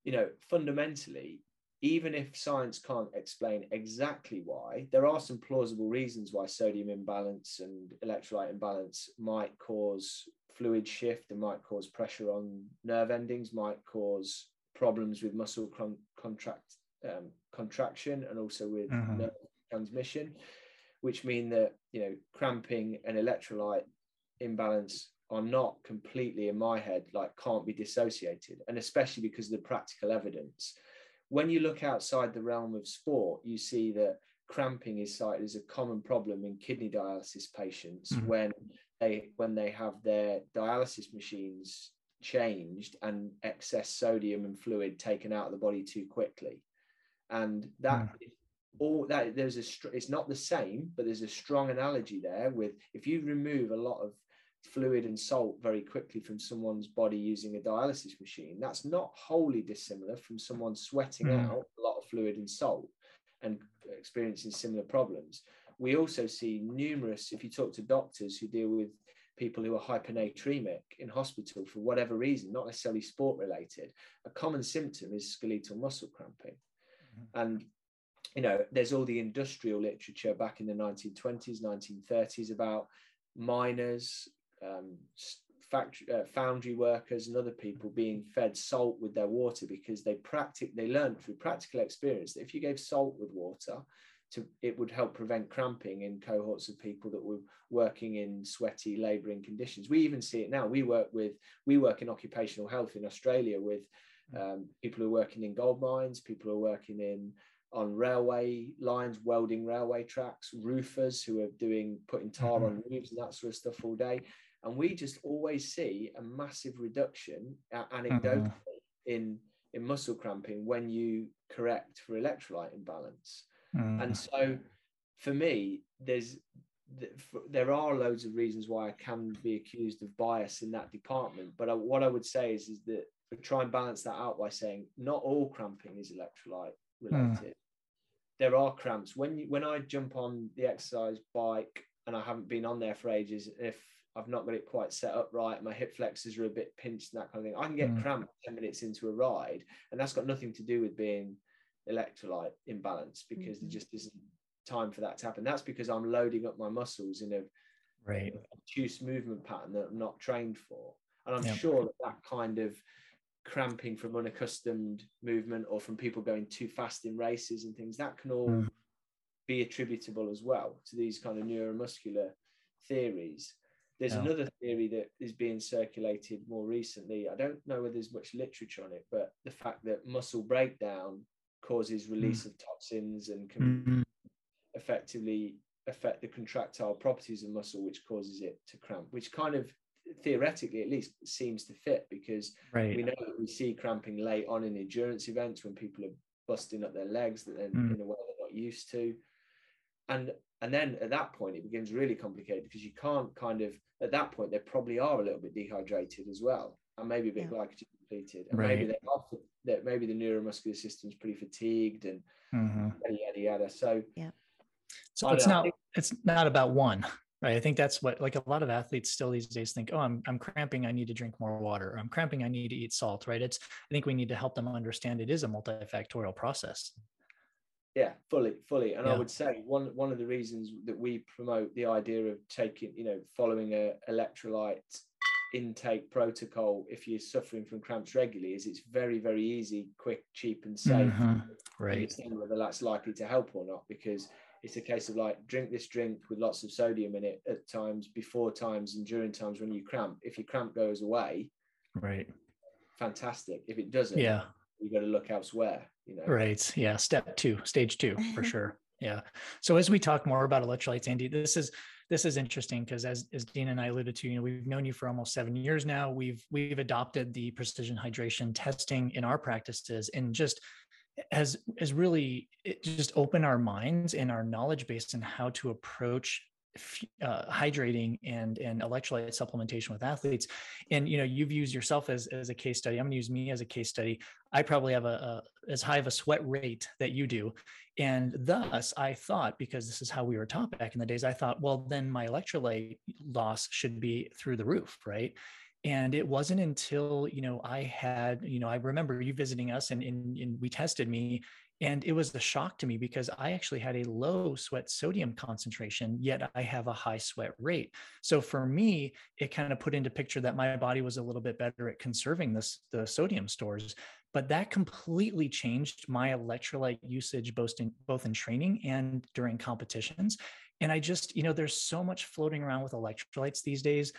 you know fundamentally even if science can't explain exactly why, there are some plausible reasons why sodium imbalance and electrolyte imbalance might cause fluid shift and might cause pressure on nerve endings, might cause problems with muscle con- contract um, contraction and also with Mhm. nerve transmission, which mean that you know cramping and electrolyte imbalance are not completely in my head like can't be dissociated, and especially because of the practical evidence when you look outside the realm of sport, you see that cramping is cited as a common problem in kidney dialysis patients mm-hmm. when they when they have their dialysis machines changed and excess sodium and fluid taken out of the body too quickly and that mm. all that there's a it's not the same but there's a strong analogy there with if you remove a lot of fluid and salt very quickly from someone's body using a dialysis machine that's not wholly dissimilar from someone sweating mm. out a lot of fluid and salt and experiencing similar problems we also see numerous if you talk to doctors who deal with people who are hyponatremic in hospital for whatever reason not necessarily sport related a common symptom is skeletal muscle cramping mm-hmm. and you know there's all the industrial literature back in the 1920s 1930s about miners um, factory uh, foundry workers and other people being fed salt with their water because they practic they learned through practical experience that if you gave salt with water to it would help prevent cramping in cohorts of people that were working in sweaty laboring conditions we even see it now we work with we work in occupational health in australia with mm. um, people who are working in gold mines people who are working in on railway lines welding railway tracks roofers who are doing putting tar mm-hmm. on roofs and that sort of stuff all day and we just always see a massive reduction uh, anecdotally mm-hmm. in in muscle cramping when you correct for electrolyte imbalance mm. and so for me there's there are loads of reasons why I can be accused of bias in that department but I, what I would say is is that I try and balance that out by saying not all cramping is electrolyte related mm. there are cramps when you, when I jump on the exercise bike and I haven't been on there for ages if I've not got it quite set up right. My hip flexors are a bit pinched and that kind of thing. I can get mm. cramped 10 minutes into a ride, and that's got nothing to do with being electrolyte imbalance because mm-hmm. there just isn't time for that to happen. That's because I'm loading up my muscles in a right obtuse movement pattern that I'm not trained for. And I'm sure that that kind of cramping from unaccustomed movement or from people going too fast in races and things that can all mm. be attributable as well to these kind of neuromuscular theories. There's another theory that is being circulated more recently. I don't know whether there's much literature on it, but the fact that muscle breakdown causes release mm. of toxins and can mm-hmm. effectively affect the contractile properties of muscle, which causes it to cramp, which kind of theoretically at least seems to fit because right. we know that we see cramping late on in endurance events when people are busting up their legs that then mm. in a way they're not used to. And and then at that point it becomes really complicated because you can't kind of at that point they probably are a little bit dehydrated as well and maybe a bit yeah. glycogen depleted and right. maybe they are that maybe the neuromuscular system is pretty fatigued and mm-hmm. yada yada yada. So yeah. So it's not think, it's not about one right? I think that's what like a lot of athletes still these days think oh i'm, I'm cramping i need to drink more water or i'm cramping i need to eat salt right? It's i think we need to help them understand it is a multifactorial process yeah fully fully. And yeah. i would say one one of the reasons that we promote the idea of taking you know following a electrolyte intake protocol if you're suffering from cramps regularly is it's very very easy quick cheap and safe. Mm-hmm. right. whether that's likely to help or not because it's a case of like drink this drink with lots of sodium in it at times before times and during times when you cramp. If your cramp goes away right. fantastic. If it doesn't yeah you got to look elsewhere you know right yeah step two stage two for sure yeah so as we talk more about electrolytes andy this is this is interesting because as, as Dina and I alluded to, you know, we've known you for almost seven years now. We've we've adopted the precision hydration testing in our practices and just has has really just opened our minds and our knowledge base in how to approach uh, hydrating and and electrolyte supplementation with athletes. And you know you've used yourself as as a case study. I'm going to use me as a case study. I probably have a, a, as high of a sweat rate that you do. And thus i thought because this is how we were taught back in the days i thought well then my electrolyte loss should be through the roof right? And it wasn't until you know i had you know i remember you visiting us and, and, and we tested me and it was a shock to me because I actually had a low sweat sodium concentration, yet I have a high sweat rate. So for me, it kind of put into picture that my body was a little bit better at conserving this, the sodium stores. But that completely changed my electrolyte usage both in both in training and during competitions. And I just, you know, there's so much floating around with electrolytes these days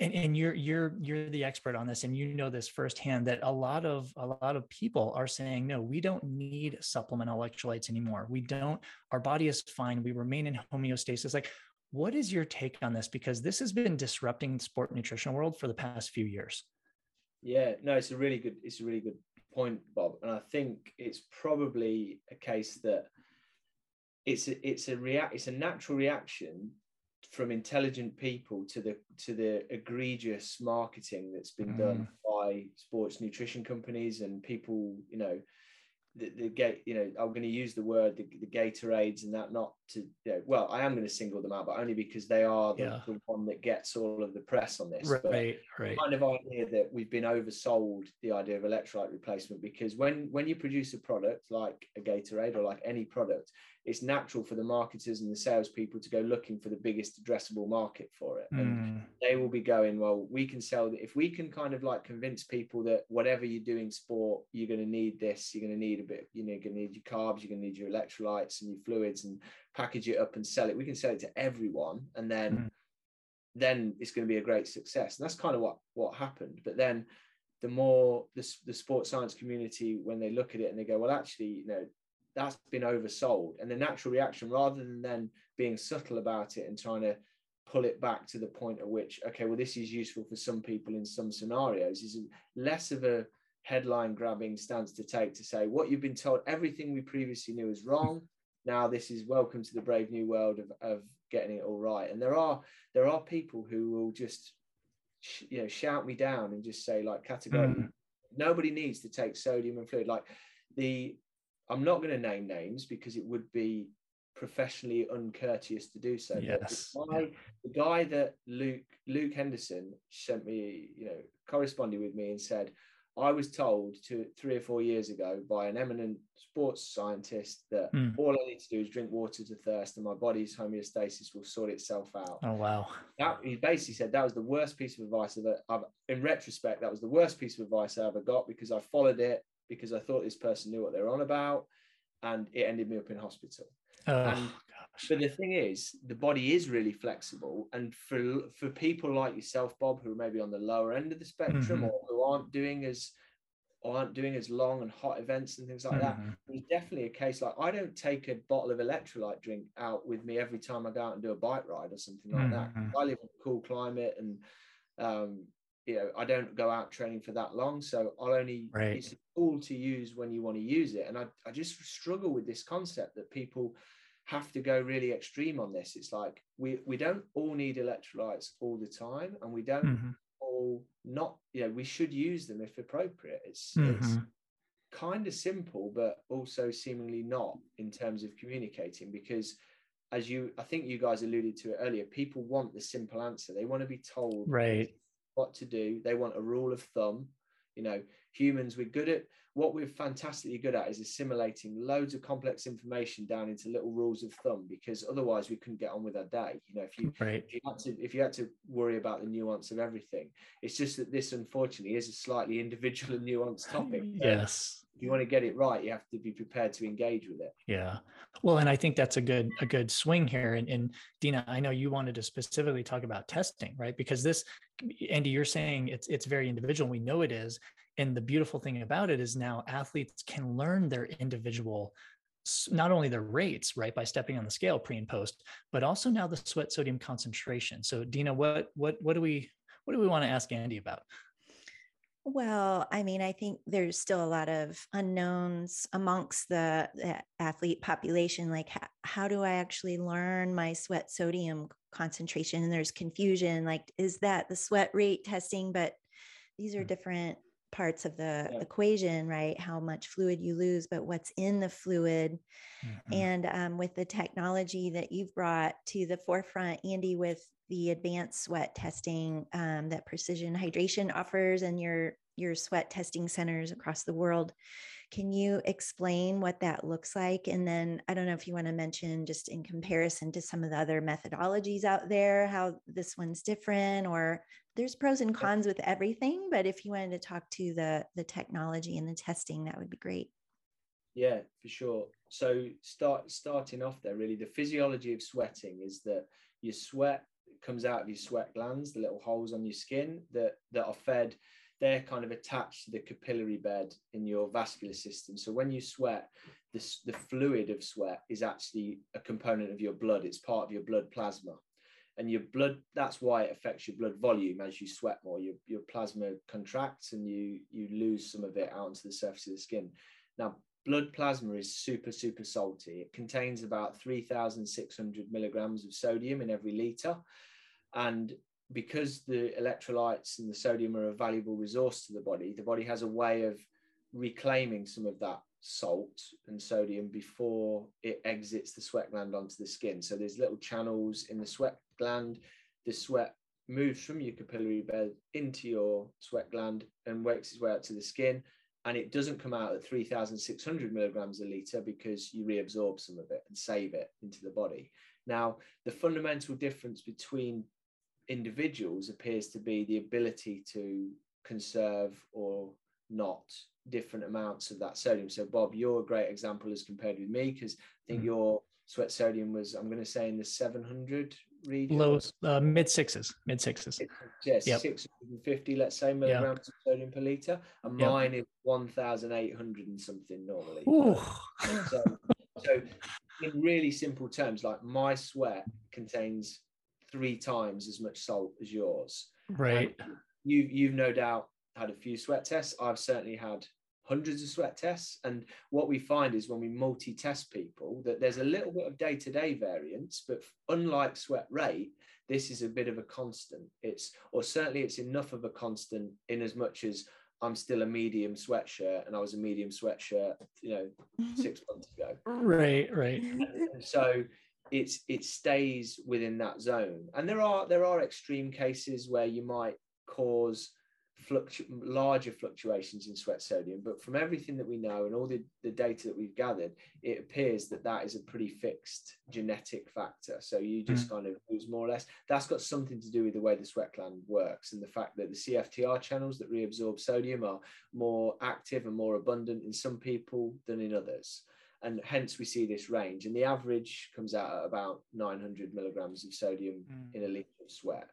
and, and you're you're you're the expert on this and you know this firsthand that a lot of a lot of people are saying no we don't need supplemental electrolytes anymore. We don't our body is fine. We remain in homeostasis. Like what is your take on this? Because this has been disrupting the sport nutrition world for the past few years. Yeah no it's a really good it's a really good point bob. And i think it's probably a case that it's a, it's a react it's a natural reaction from intelligent people to the to the egregious marketing that's been mm. done by sports nutrition companies and people you know the, the gate you know i'm going to use the word the, the gatorades and that not to you know, well i am going to single them out but only because they are the, yeah. the, one that gets all of the press on this right but right kind of idea that we've been oversold the idea of electrolyte replacement because when when you produce a product like a gatorade or like any product it's natural for the marketers and the salespeople to go looking for the biggest addressable market for it. And mm. they will be going, well, we can sell that. If we can kind of like convince people that whatever you're doing sport, you're going to need this, you're going to need a bit, you know, you're going to need your carbs, you're going to need your electrolytes and your fluids and package it up and sell it. We can sell it to everyone. And then, mm. then it's going to be a great success. And that's kind of what, what happened. But then the more the, the sports science community, when they look at it and they go, well, actually, you know, that's been oversold. And the natural reaction, rather than then being subtle about it and trying to pull it back to the point at which, okay, well, this is useful for some people in some scenarios, is less of a headline grabbing stance to take to say what you've been told, everything we previously knew is wrong. Now this is welcome to the brave new world of, of getting it all right. And there are there are people who will just you know shout me down and just say like categorically mm. nobody needs to take sodium and fluid like the I'm not going to name names because it would be professionally uncourteous to do so. Yes. The guy, the guy, that Luke Luke Henderson sent me, you know, corresponded with me and said, I was told to three or four years ago by an eminent sports scientist that mm. all I need to do is drink water to thirst and my body's homeostasis will sort itself out. Oh wow. That he basically said that was the worst piece of advice that I've in retrospect, that was the worst piece of advice I ever got because I followed it because I thought this person knew what they were on about, and it ended me up in hospital. Oh, and. But the thing is, the body is really flexible, and for for people like yourself, Bob, who are maybe on the lower end of the spectrum mm-hmm. or who aren't doing as aren't doing as long and hot events and things like mm-hmm. that. There's definitely a case like I don't take a bottle of electrolyte drink out with me every time I go out and do a bike ride or something like mm-hmm. that. I live in a cool climate and um, you know, I don't go out training for that long. So I'll only, right. it's a tool to use when you want to use it. And I, I just struggle with this concept that people have to go really extreme on this. It's like we, we don't all need electrolytes all the time and we don't mm-hmm. all not, you know, we should use them if appropriate. It's, mm-hmm. it's kind of simple, but also seemingly not in terms of communicating because as you, I think you guys alluded to it earlier, people want the simple answer. They want to be told right what to do. They want a rule of thumb. You know, humans, we're good at what we're fantastically good at is assimilating loads of complex information down into little rules of thumb because otherwise we couldn't get on with our day. You know, if you right. if you had to if you had to worry about the nuance of everything, it's just that this unfortunately is a slightly individual and nuanced topic. yes if you want to get it right, you have to be prepared to engage with it. Yeah. Well, and I think that's a good a good swing here. And, and Dina, I know you wanted to specifically talk about testing, right? Because this, Andy, you're saying it's it's very individual. We know it is. And the beautiful thing about it is now athletes can learn their individual not only the rates right by stepping on the scale pre and post but also now the sweat sodium concentration so dina what what what do we what do we want to ask andy about well, I mean, I think there's still a lot of unknowns amongst the, the athlete population. Like, how, how do I actually learn my sweat sodium concentration? And there's confusion. Like, is that the sweat rate testing? But these are mm. different parts of the yeah. equation, right? How much fluid you lose, but what's in the fluid. Mm-hmm. And um, with the technology that you've brought to the forefront, Andy, with the advanced sweat testing um, that Precision Hydration offers and your your sweat testing centers across the world. Can you explain what that looks like? And then I don't know if you want to mention just in comparison to some of the other methodologies out there, how this one's different, or there's pros and cons with everything. But if you wanted to talk to the the technology and the testing, that would be great. Yeah, for sure. So start starting off there, really, the physiology of sweating is that your sweat comes out of your sweat glands, the little holes on your skin that that are fed. They're kind of attached to the capillary bed in your vascular system. So when you sweat, the, the fluid of sweat is actually a component of your blood. It's part of your blood plasma. And your blood that's why it affects your blood volume. As you sweat more your, your plasma contracts and you you lose some of it out onto the surface of the skin. Now blood plasma is super super salty. It contains about 3600 milligrams of sodium in every liter and because the electrolytes and the sodium are a valuable resource to the body the body has a way of reclaiming some of that salt and sodium before it exits the sweat gland onto the skin. So there's little channels in the sweat gland. The sweat moves from your capillary bed into your sweat gland and works its way out to the skin. And it doesn't come out at 3,600 milligrams a litre because you reabsorb some of it and save it into the body. Now, the fundamental difference between individuals appears to be the ability to conserve or not different amounts of that sodium. So, Bob, you're a great example as compared with me because I think mm. your sweat sodium was, I'm going to say, in the 700 region. Low, uh, mid sixes, mid sixes. Yes, yep. 650, let's say, milligrams yep. of sodium per liter. And yep. mine is 1,800 and something normally. So, so, in really simple terms, like my sweat contains three times as much salt as yours. Right. Um, and you, you've no doubt had a few sweat tests. I've certainly had hundreds of sweat tests. And what we find is when we multi test people, that there's a little bit of day to day variance, but unlike sweat rate, this is a bit of a constant. It's, or certainly it's enough of a constant in as much as I'm still a medium sweatshirt and I was a medium sweatshirt, you know, six months ago. Right, right. And so it's it stays within that zone. And there are there are extreme cases where you might cause fluctu- larger fluctuations in sweat sodium. But from everything that we know and all the, the data that we've gathered, it appears that that is a pretty fixed genetic factor. So you just mm. kind of lose more or less. That's got something to do with the way the sweat gland works and the fact that the CFTR channels that reabsorb sodium are more active and more abundant in some people than in others. And hence we see this range. And the average comes out at about 900 milligrams of sodium mm. in a liter of sweat.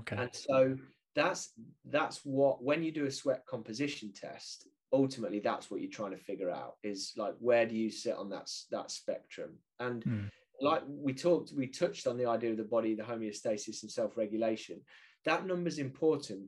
Okay. And so that's that's what when you do a sweat composition test ultimately that's what you're trying to figure out is like where do you sit on that that spectrum and mm. like we talked we touched on the idea of the body the homeostasis and self-regulation that number is important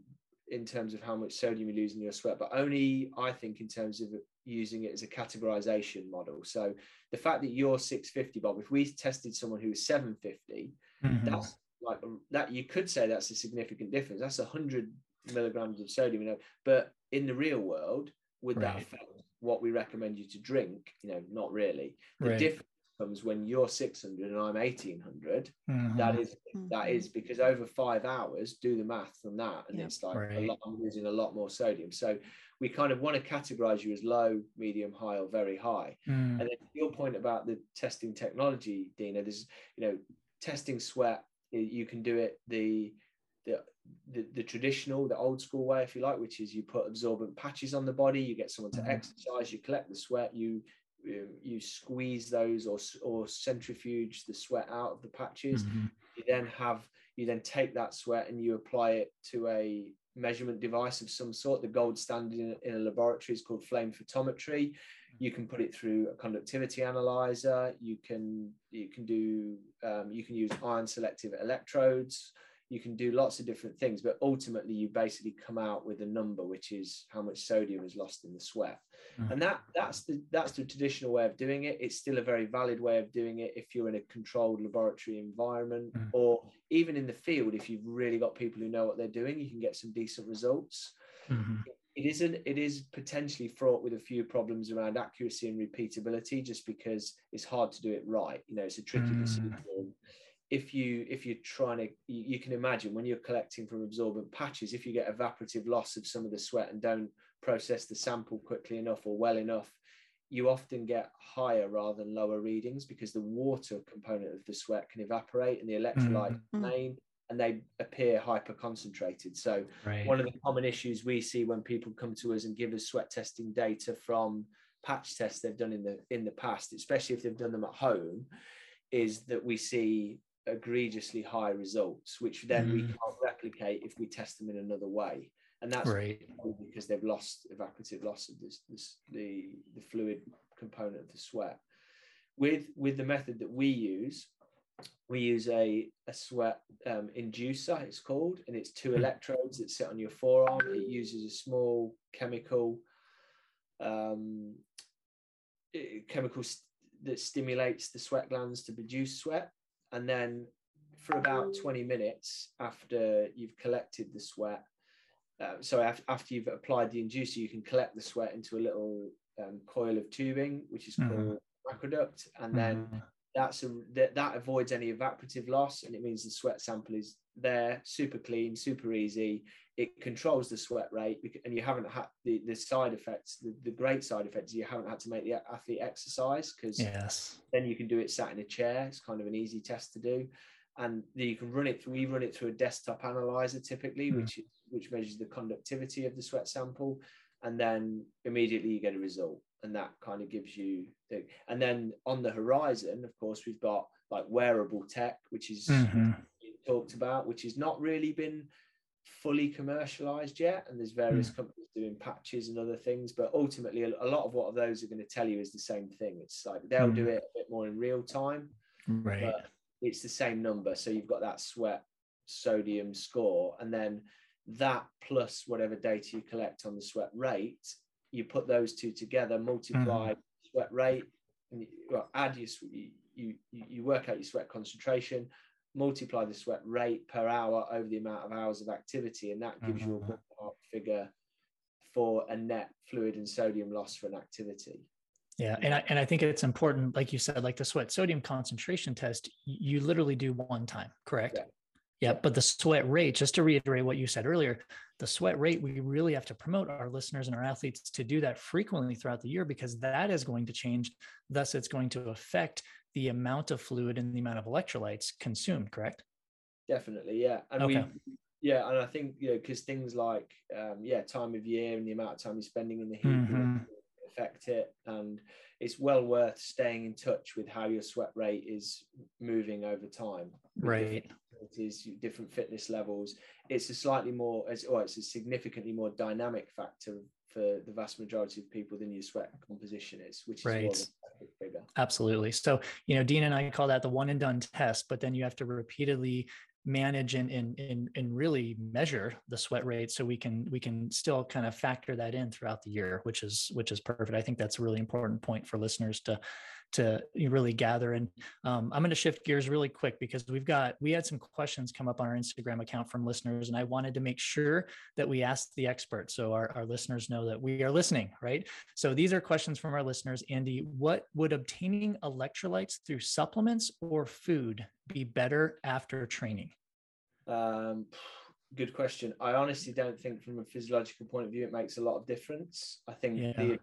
in terms of how much sodium you lose in your sweat but only i think in terms of using it as a categorization model so the fact that you're 650 bob if we tested someone who was 750 mm-hmm. that's like that you could say that's a significant difference. That's a hundred milligrams of sodium, you know. But in the real world, would right. that affect what we recommend you to drink? You know, not really. The right. difference comes when you're 600 and I'm 1800. Mm-hmm. That is that is mm-hmm. because over five hours, do the math on that, and it's like right. lot, I'm losing a lot more sodium. So we kind of want to categorize you as low, medium, high, or very high. Mm. And then your point about the testing technology, Dina, there's you know testing sweat you can do it the, the the, the traditional, the old school way, if you like, which is you put absorbent patches on the body, you get someone to mm-hmm. exercise, you collect the sweat, you you squeeze those or or centrifuge the sweat out of the patches. Mm-hmm. You then have you then take that sweat and you apply it to a measurement device of some sort. The gold standard in, in a laboratory is called flame photometry you can put it through a conductivity analyzer you can you can do um, you can use ion selective electrodes you can do lots of different things but ultimately you basically come out with a number which is how much sodium is lost in the sweat mm. and that that's the that's the traditional way of doing it it's still a very valid way of doing it if you're in a controlled laboratory environment mm. or even in the field if you've really got people who know what they're doing you can get some decent results mm-hmm it isn't it is potentially fraught with a few problems around accuracy and repeatability just because it's hard to do it right you know it's a tricky mm. decision if you if you're trying to you, can imagine when you're collecting from absorbent patches if you get evaporative loss of some of the sweat and don't process the sample quickly enough or well enough you often get higher rather than lower readings because the water component of the sweat can evaporate and the electrolyte mm and they appear hyper concentrated. So, right. one of the common issues we see when people come to us and give us sweat testing data from patch tests they've done in the in the past, especially if they've done them at home, is that we see egregiously high results, which then Mm. we can't replicate if we test them in another way. And that's Right. because they've lost evaporative loss of this, this the the fluid component of the sweat. With with the method that we use, we use a, a sweat um, inducer, it's called, and it's two Hmm. electrodes that sit on your forearm. It uses a small chemical um, chemical st- that stimulates the sweat glands to produce sweat. And then for about 20 minutes after you've collected the sweat, uh, so af- after you've applied the inducer, you can collect the sweat into a little um, coil of tubing, which is called Macroduct. And then Mhm. that's a that, that avoids any evaporative loss and it means the sweat sample is there super clean super easy it controls the sweat rate and you haven't had the, the side effects the, the great side effects you haven't had to make the athlete exercise because yes. then you can do it sat in a chair it's kind of an easy test to do and you can run it through we run it through a desktop analyzer typically Hmm. which which measures the conductivity of the sweat sample and then immediately you get a result and that kind of gives you the and then on the horizon of course we've got like wearable tech which is Mhm. talked about which has not really been fully commercialized yet and there's various Hmm. companies doing patches and other things but ultimately a, a lot of what of those are going to tell you is the same thing it's like they'll do Hmm. it a bit more in real time Right. but it's the same number. So you've got that sweat sodium score, and then that plus whatever data you collect on the sweat rate, you put those two together, multiply sweat rate, and you, well, add your you, you you work out your sweat concentration, multiply the sweat rate per hour over the amount of hours of activity, and that gives you a Mhm. figure for a net fluid and sodium loss for an activity. Yeah, and I and I think it's important, like you said, like the sweat sodium concentration test, you literally do one time, correct? Yeah. Yeah, but the sweat rate, just to reiterate what you said earlier, the sweat rate, we really have to promote our listeners and our athletes to do that frequently throughout the year because that is going to change. Thus, it's going to affect the amount of fluid and the amount of electrolytes consumed, correct? Definitely, yeah. And Okay. we, yeah, and I think you know because things like um, yeah, time of year and the amount of time you're spending in the heat Mhm. Affect it, and it's well worth staying in touch with how your sweat rate is moving over time. Right. It is different fitness levels. It's a slightly more, as well, it's a significantly more dynamic factor for the vast majority of people than your sweat composition is, which is Right. of a static figure. Absolutely. So, you know, Dina and I call that the one and done test, but then you have to repeatedly manage and, and, and, and really measure the sweat rate so we can we can still kind of factor that in throughout the year which is which is perfect. I think that's a really important point for listeners to to really gather and um, i'm going to shift gears really quick because we've got we had some questions come up on our instagram account from listeners and i wanted to make sure that we asked the expert so our, our listeners know that we are listening right so these are questions from our listeners. Andy, what would obtaining electrolytes through supplements or food be better after training? Um, good question. I honestly don't think, from a physiological point of view, it makes a lot of difference. I think Yeah. the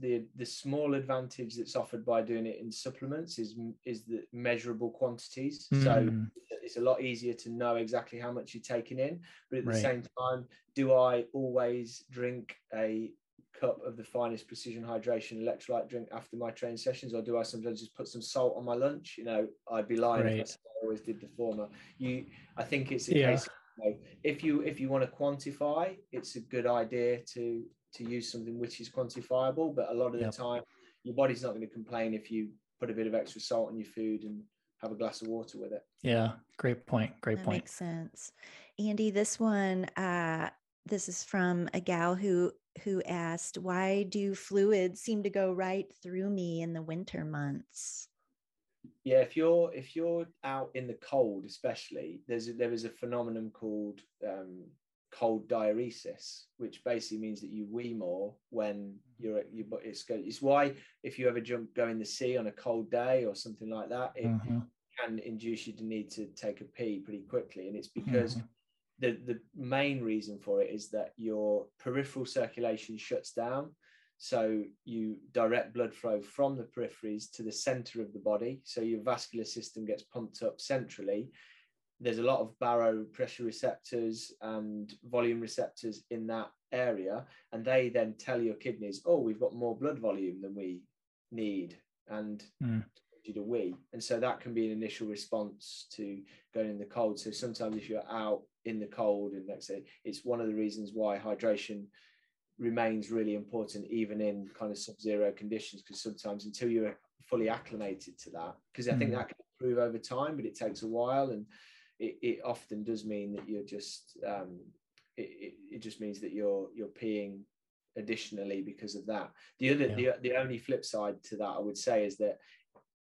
the the small advantage that's offered by doing it in supplements is is the measurable quantities. So Mm, it's a lot easier to know exactly how much you're taking in. But at the Right. same time, do I always drink a cup of the finest precision hydration electrolyte drink after my training sessions, or do I sometimes just put some salt on my lunch? You know, I'd be lying if I said I always did the former. You, I think it's a Yeah. case. Of, you know, if you if you want to quantify, it's a good idea to to use something which is quantifiable. But a lot of Yep. the time, your body's not going to complain if you put a bit of extra salt in your food and have a glass of water with it. yeah, great point. Great that point. makes sense. Andy, this one, uh, this is from a gal who who asked, "Why do fluids seem to go right through me in the winter months?" Yeah if you're if you're out in the cold especially there's a, there is a phenomenon called um, cold diuresis which basically means that you wee more when you're at your but it's go- it's why if you ever jump go in the sea on a cold day or something like that it Mhm, can induce you to need to take a pee pretty quickly and it's because mhm. the the main reason for it is that your peripheral circulation shuts down so you direct blood flow from the peripheries to the center of the body so your vascular system gets pumped up centrally there's a lot of baro pressure receptors and volume receptors in that area and they then tell your kidneys oh we've got more blood volume than we need and Mm. you to wee. And so that can be an initial response to going in the cold. So sometimes if you're out in the cold, and let's say it's one of the reasons why hydration remains really important even in kind of sub-zero conditions because sometimes until you're fully acclimated to that because i think mm. that can improve over time but it takes a while and it, it often does mean that you're just um, it, it, it, just means that you're you're peeing additionally because of that the other yeah. the, the only flip side to that i would say is that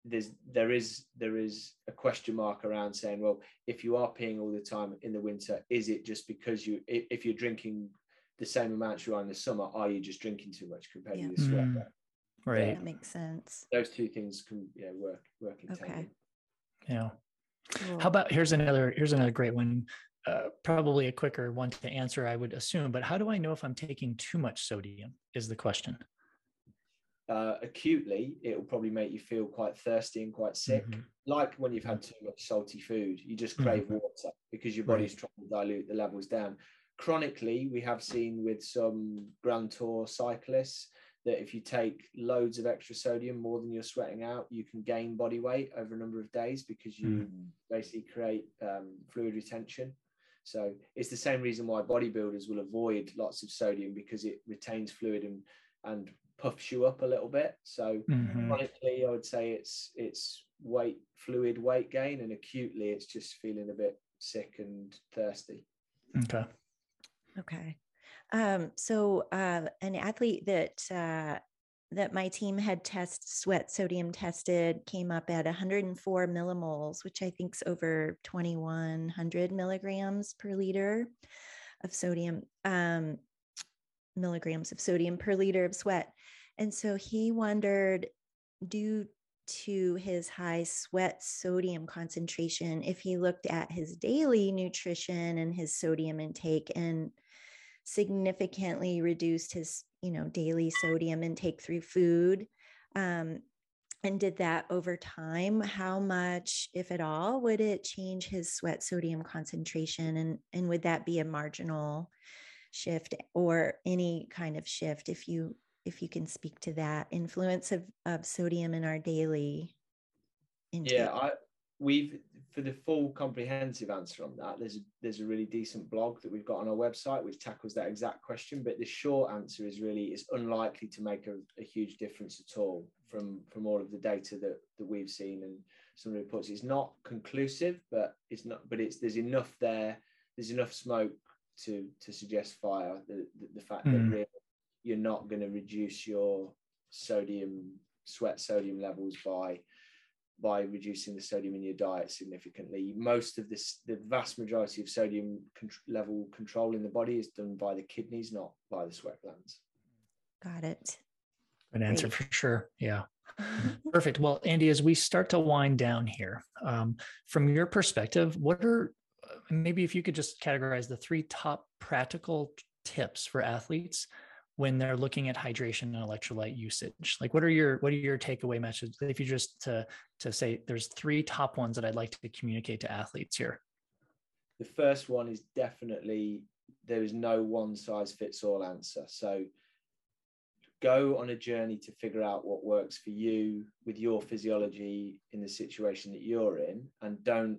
there's there is there is a question mark around saying well if you are peeing all the time in the winter is it just because you if you're drinking the same amount you are in the summer, are you just drinking too much compared yeah. to the sweat? Mm, right. That makes sense. Those two things can yeah work work in okay. tandem. Yeah. Cool. How about here's another here's another great one. Uh, probably a quicker one to answer, I would assume. But how do I know if I'm taking too much sodium? Is the question. Uh, acutely, it will probably make you feel quite thirsty and quite sick. Mm-hmm. Like when you've had too much salty food, you just crave mm-hmm. water because your body's right. trying to dilute the levels down chronically, we have seen with some Grand Tour cyclists that if you take loads of extra sodium, more than you're sweating out, you can gain body weight over a number of days because you mm. basically create um, fluid retention. So it's the same reason why bodybuilders will avoid lots of sodium because it retains fluid and and puffs you up a little bit. So mm-hmm. chronically, I would say it's it's weight fluid weight gain, and acutely, it's just feeling a bit sick and thirsty. Okay. Okay. Um, so uh, an athlete that uh, that my team had test sweat sodium tested came up at 104 millimoles, which I think is over 2100 milligrams per liter of sodium, um, milligrams of sodium per liter of sweat. And so he wondered, due to his high sweat sodium concentration, if he looked at his daily nutrition and his sodium intake and significantly reduced his you know daily sodium intake through food um, and did that over time how much if at all would it change his sweat sodium concentration and and would that be a marginal shift or any kind of shift if you if you can speak to that influence of, of sodium in our daily intake. yeah i we've for the full comprehensive answer on that there's a, there's a really decent blog that we've got on our website which tackles that exact question but the short answer is really it's unlikely to make a, a huge difference at all from from all of the data that that we've seen and some reports it's not conclusive but it's not but it's there's enough there there's enough smoke to to suggest fire the, the, the fact mm. that hmm. really you're not going to reduce your sodium sweat sodium levels by by reducing the sodium in your diet significantly. Most of this, the vast majority of sodium con- level control in the body is done by the kidneys, not by the sweat glands. Got it. Good answer Great. for sure. Yeah. Perfect. Well, Andy, as we start to wind down here, um, from your perspective, what are uh, maybe if you could just categorize the three top practical tips for athletes when they're looking at hydration and electrolyte usage like what are your what are your takeaway messages if you just to to say there's three top ones that i'd like to communicate to athletes here the first one is definitely there is no one size fits all answer so go on a journey to figure out what works for you with your physiology in the situation that you're in and don't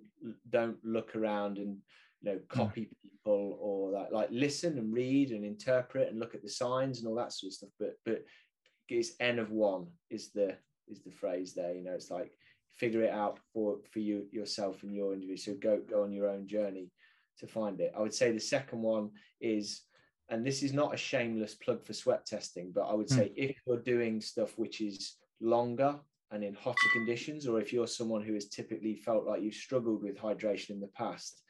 don't look around and you know hmm. copy. People or that like listen and read and interpret and look at the signs and all that sort of stuff but but it's n of one is the is the phrase there you know it's like figure it out for for you yourself and your individual so go go on your own journey to find it i would say the second one is and this is not a shameless plug for sweat testing but i would hmm. say mm. if you're doing stuff which is longer and in hotter conditions or if you're someone who has typically felt like you've struggled with hydration in the past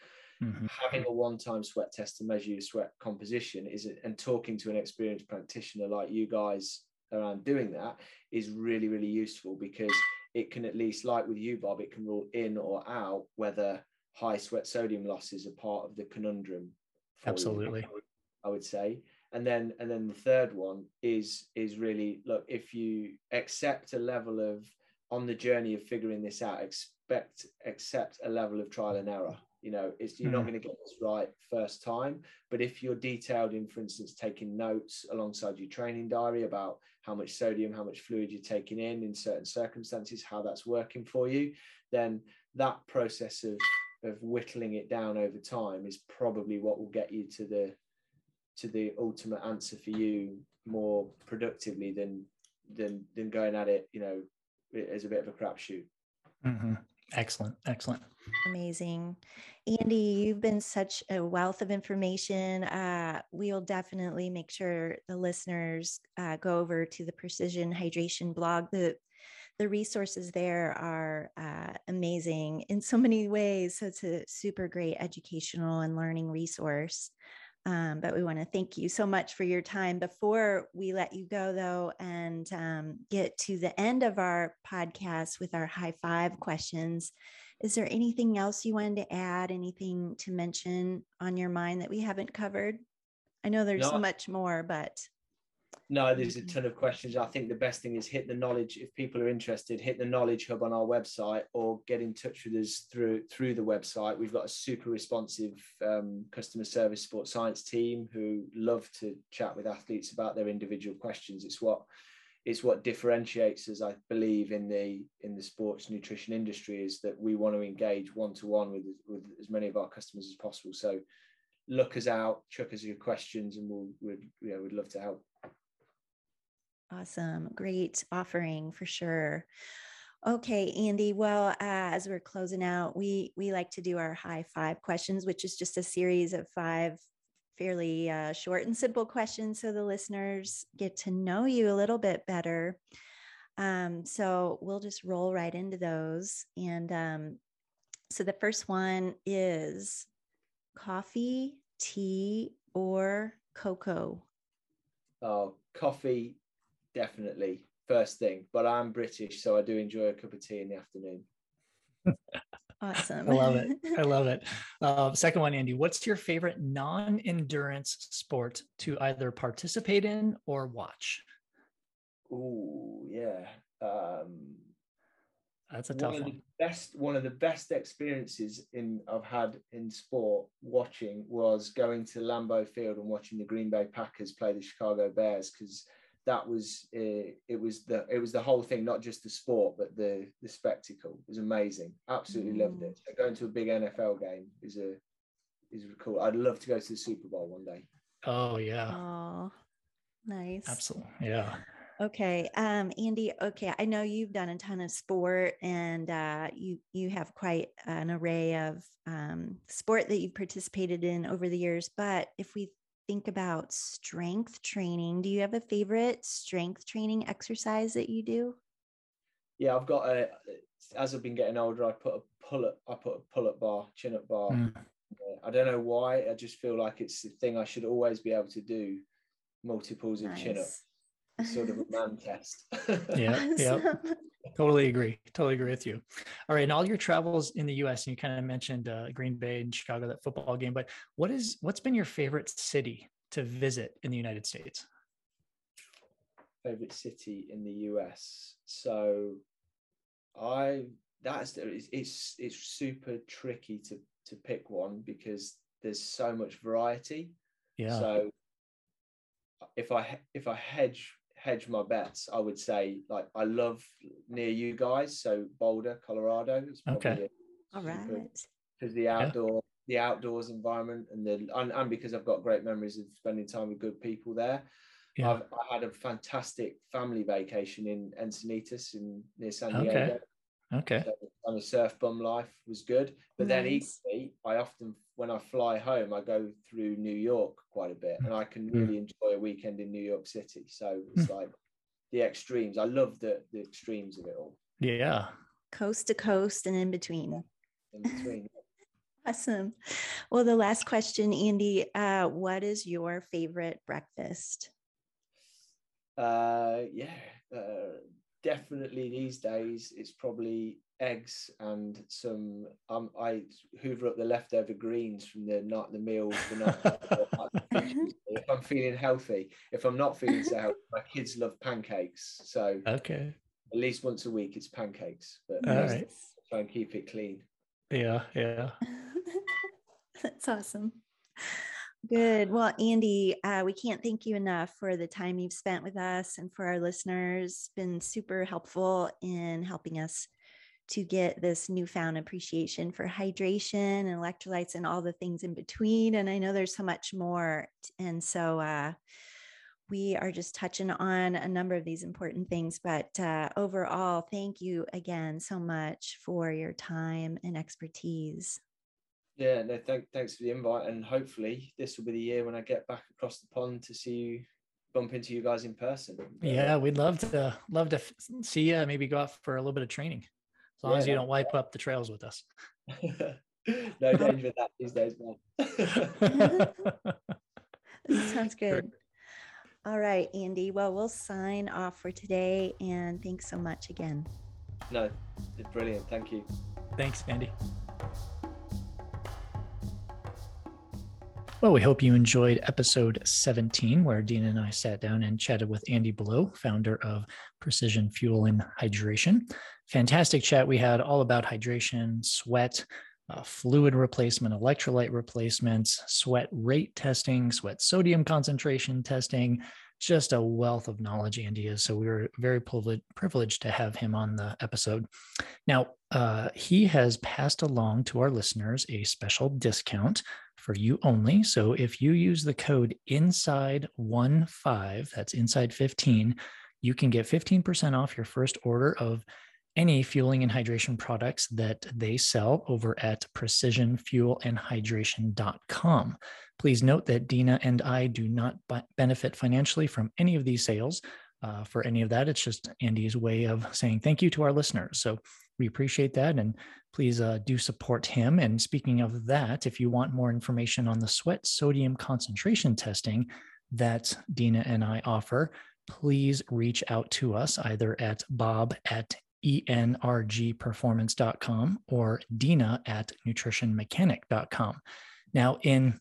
Mm-hmm. Having a one-time sweat test to measure your sweat composition is, and talking to an experienced practitioner like you guys around doing that is really, really useful because it can at least, like with you, Bob, it can rule in or out whether high sweat sodium losses are part of the conundrum. Absolutely, you, I would say. And then, and then the third one is is really look if you accept a level of on the journey of figuring this out, expect accept a level of trial and error You know, it's you're not hmm. going to get this right first time. But if you're detailed in, for instance, taking notes alongside your training diary about how much sodium, how much fluid you're taking in in certain circumstances, how that's working for you, then that process of of whittling it down over time is probably what will get you to the to the ultimate answer for you more productively than than than going at it, you know, as a bit of a crapshoot. Mm-hmm. Excellent, excellent, amazing, Andy. You've been such a wealth of information. Uh, we'll definitely make sure the listeners uh, go over to the Precision Hydration blog. The the resources there are uh, amazing in so many ways. So it's a super great educational and learning resource. Um, but we want to thank you so much for your time. Before we let you go, though, and um, get to the end of our podcast with our high five questions, is there anything else you wanted to add? Anything to mention on your mind that we haven't covered? I know there's no. so much more, but no, there's a ton of questions. I think the best thing is hit the knowledge. If people are interested, hit the knowledge hub on our website or get in touch with us through through the website. We've got a super responsive um, customer service sports science team who love to chat with athletes about their individual questions. It's what it's what differentiates us, I believe, in the in the sports nutrition industry is that we want to engage one to one with with as many of our customers as possible. So look us out, chuck us your questions, and we'll we'd, you know, we'd love to help. Awesome. Great offering for sure. Okay, Andy. Well, uh, as we're closing out, we we like to do our high five questions, which is just a series of five fairly uh, short and simple questions, so the listeners get to know you a little bit better. Um, so we'll just roll right into those. And um, so the first one is coffee, tea, or cocoa. Oh, coffee, definitely first thing. But I'm British, so I do enjoy a cup of tea in the afternoon. Awesome. I love it. I love it. Uh, second one, Andy, what's your favorite non endurance sport to either participate in or watch? Oh, yeah. Um, That's a tough one. Of the best, one of the best experiences in I've had in sport watching was going to Lambeau Field and watching the Green Bay Packers play the Chicago Bears because that was uh, it was the it was the whole thing not just the sport but the the spectacle. It was amazing. Absolutely mm. loved it. So going to a big nfl game is a is cool. I'd love to go to the super bowl one day. Oh yeah. Oh nice. Absolutely yeah. Okay um andy okay i know you've done a ton of sport and uh you you have quite an array of um sport that you've participated in over the years but if we think about strength training, do you have a favorite strength training exercise that you do? Yeah, I've got a. As I've been getting older, I put a pull up. I put a pull up bar, chin up bar. Mm. I don't know why. I just feel like it's the thing I should always be able to do. Multiples of nice. chin up, sort of a man test. yeah, yeah. Totally agree. Totally agree with you. All right, and all your travels in the U.S. and you kind of mentioned uh, Green Bay and Chicago, that football game. But what is what's been your favorite city to visit in the United States? Favorite city in the U.S. So, I that's it's it's, it's super tricky to to pick one because there's so much variety. Yeah. So if I if I hedge hedge my bets, I would say like I love near you guys, so Boulder, Colorado. okay. All right. Because the outdoor, yeah. the outdoors environment, and the and, and, because I've got great memories of spending time with good people there. Yeah. I've, I had a fantastic family vacation in Encinitas in near San Diego. Okay. Okay. So, and the surf bum life was good, but nice. then equally, I often when I fly home, I go through New York quite a bit, and I can hmm. really enjoy a weekend in New York City. So it's hmm. like the extremes. I love the the extremes of it all. Yeah, coast to coast and in between. In between. awesome. Well, the last question, Andy. Uh, what is your favorite breakfast? Uh, yeah, uh, definitely these days it's probably eggs and some um I hoover up the leftover greens from the night the meal the night if I'm feeling healthy. If I'm not feeling so healthy, my kids love pancakes. So okay. At least once a week it's pancakes, but All right. try and keep it clean. Yeah, yeah. That's awesome. Good. Well, Andy, uh, we can't thank you enough for the time you've spent with us and for our listeners. Been super helpful in helping us to get this newfound appreciation for hydration and electrolytes and all the things in between. And I know there's so much more. And so uh, we are just touching on a number of these important things. But uh, overall, thank you again so much for your time and expertise. Yeah, no, thank, thanks for the invite, and hopefully this will be the year when I get back across the pond to see you, bump into you guys in person. Yeah, we'd love to love to see you. Maybe go out for a little bit of training, as long yeah, as you don't wipe up the trails with us. no danger with that these days, man. sounds good. All right, Andy. Well, we'll sign off for today, and thanks so much again. No, it's brilliant. Thank you. Thanks, Andy. Well, we hope you enjoyed episode 17, where Dina and I sat down and chatted with Andy Blow, founder of Precision Fuel and Hydration. Fantastic chat we had all about hydration, sweat, uh, fluid replacement, electrolyte replacements, sweat rate testing, sweat sodium concentration testing, just a wealth of knowledge Andy is. So we were very privileged to have him on the episode. Now, uh, he has passed along to our listeners a special discount for you only. So if you use the code inside15, that's inside 15, you can get 15% off your first order of any fueling and hydration products that they sell over at precisionfuelandhydration.com. Please note that Dina and I do not benefit financially from any of these sales. Uh, for any of that, it's just Andy's way of saying thank you to our listeners. So we appreciate that. And please uh, do support him. And speaking of that, if you want more information on the sweat sodium concentration testing that Dina and I offer, please reach out to us either at bob at enrgperformance.com or dina at nutritionmechanic.com. Now, in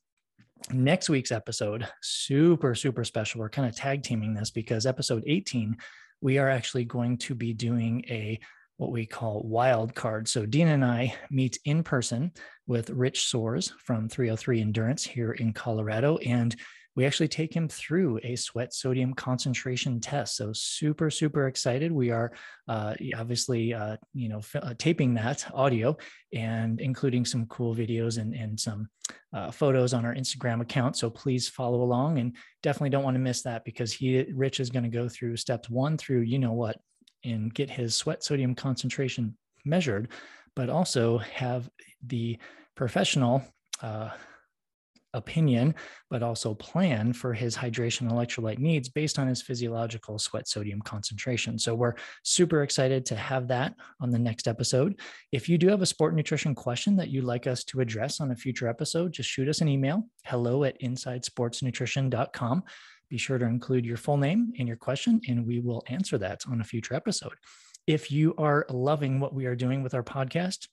next week's episode, super, super special. We're kind of tag teaming this because episode 18, we are actually going to be doing a what we call wild card. So Dina and I meet in person with Rich Soares from 303 Endurance here in Colorado. And we actually take him through a sweat sodium concentration test. So super, super excited. We are uh, obviously, uh, you know, f- uh, taping that audio and including some cool videos and, and some uh, photos on our Instagram account. So please follow along and definitely don't want to miss that because he, Rich is going to go through steps one through, you know what, and get his sweat sodium concentration measured, but also have the professional uh, opinion, but also plan for his hydration electrolyte needs based on his physiological sweat sodium concentration. So we're super excited to have that on the next episode. If you do have a sport nutrition question that you'd like us to address on a future episode, just shoot us an email hello at insidesportsnutrition.com. Be sure to include your full name and your question, and we will answer that on a future episode. If you are loving what we are doing with our podcast,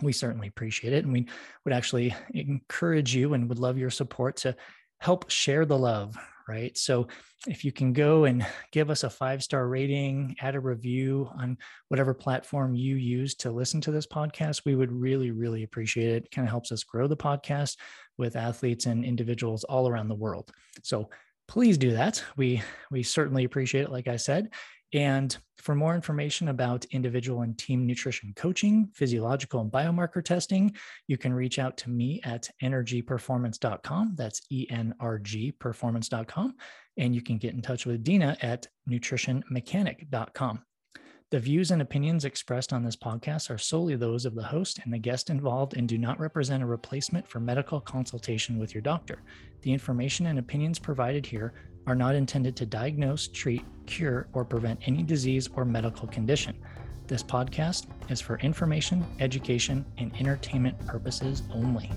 we certainly appreciate it. And we would actually encourage you and would love your support to help share the love, right? So if you can go and give us a five star rating, add a review on whatever platform you use to listen to this podcast, we would really, really appreciate it. it kind of helps us grow the podcast with athletes and individuals all around the world. So please do that. We we certainly appreciate it, like I said. And for more information about individual and team nutrition coaching, physiological and biomarker testing, you can reach out to me at energyperformance.com. That's E N R G performance.com. And you can get in touch with Dina at nutritionmechanic.com. The views and opinions expressed on this podcast are solely those of the host and the guest involved and do not represent a replacement for medical consultation with your doctor. The information and opinions provided here are not intended to diagnose, treat, cure, or prevent any disease or medical condition. This podcast is for information, education, and entertainment purposes only.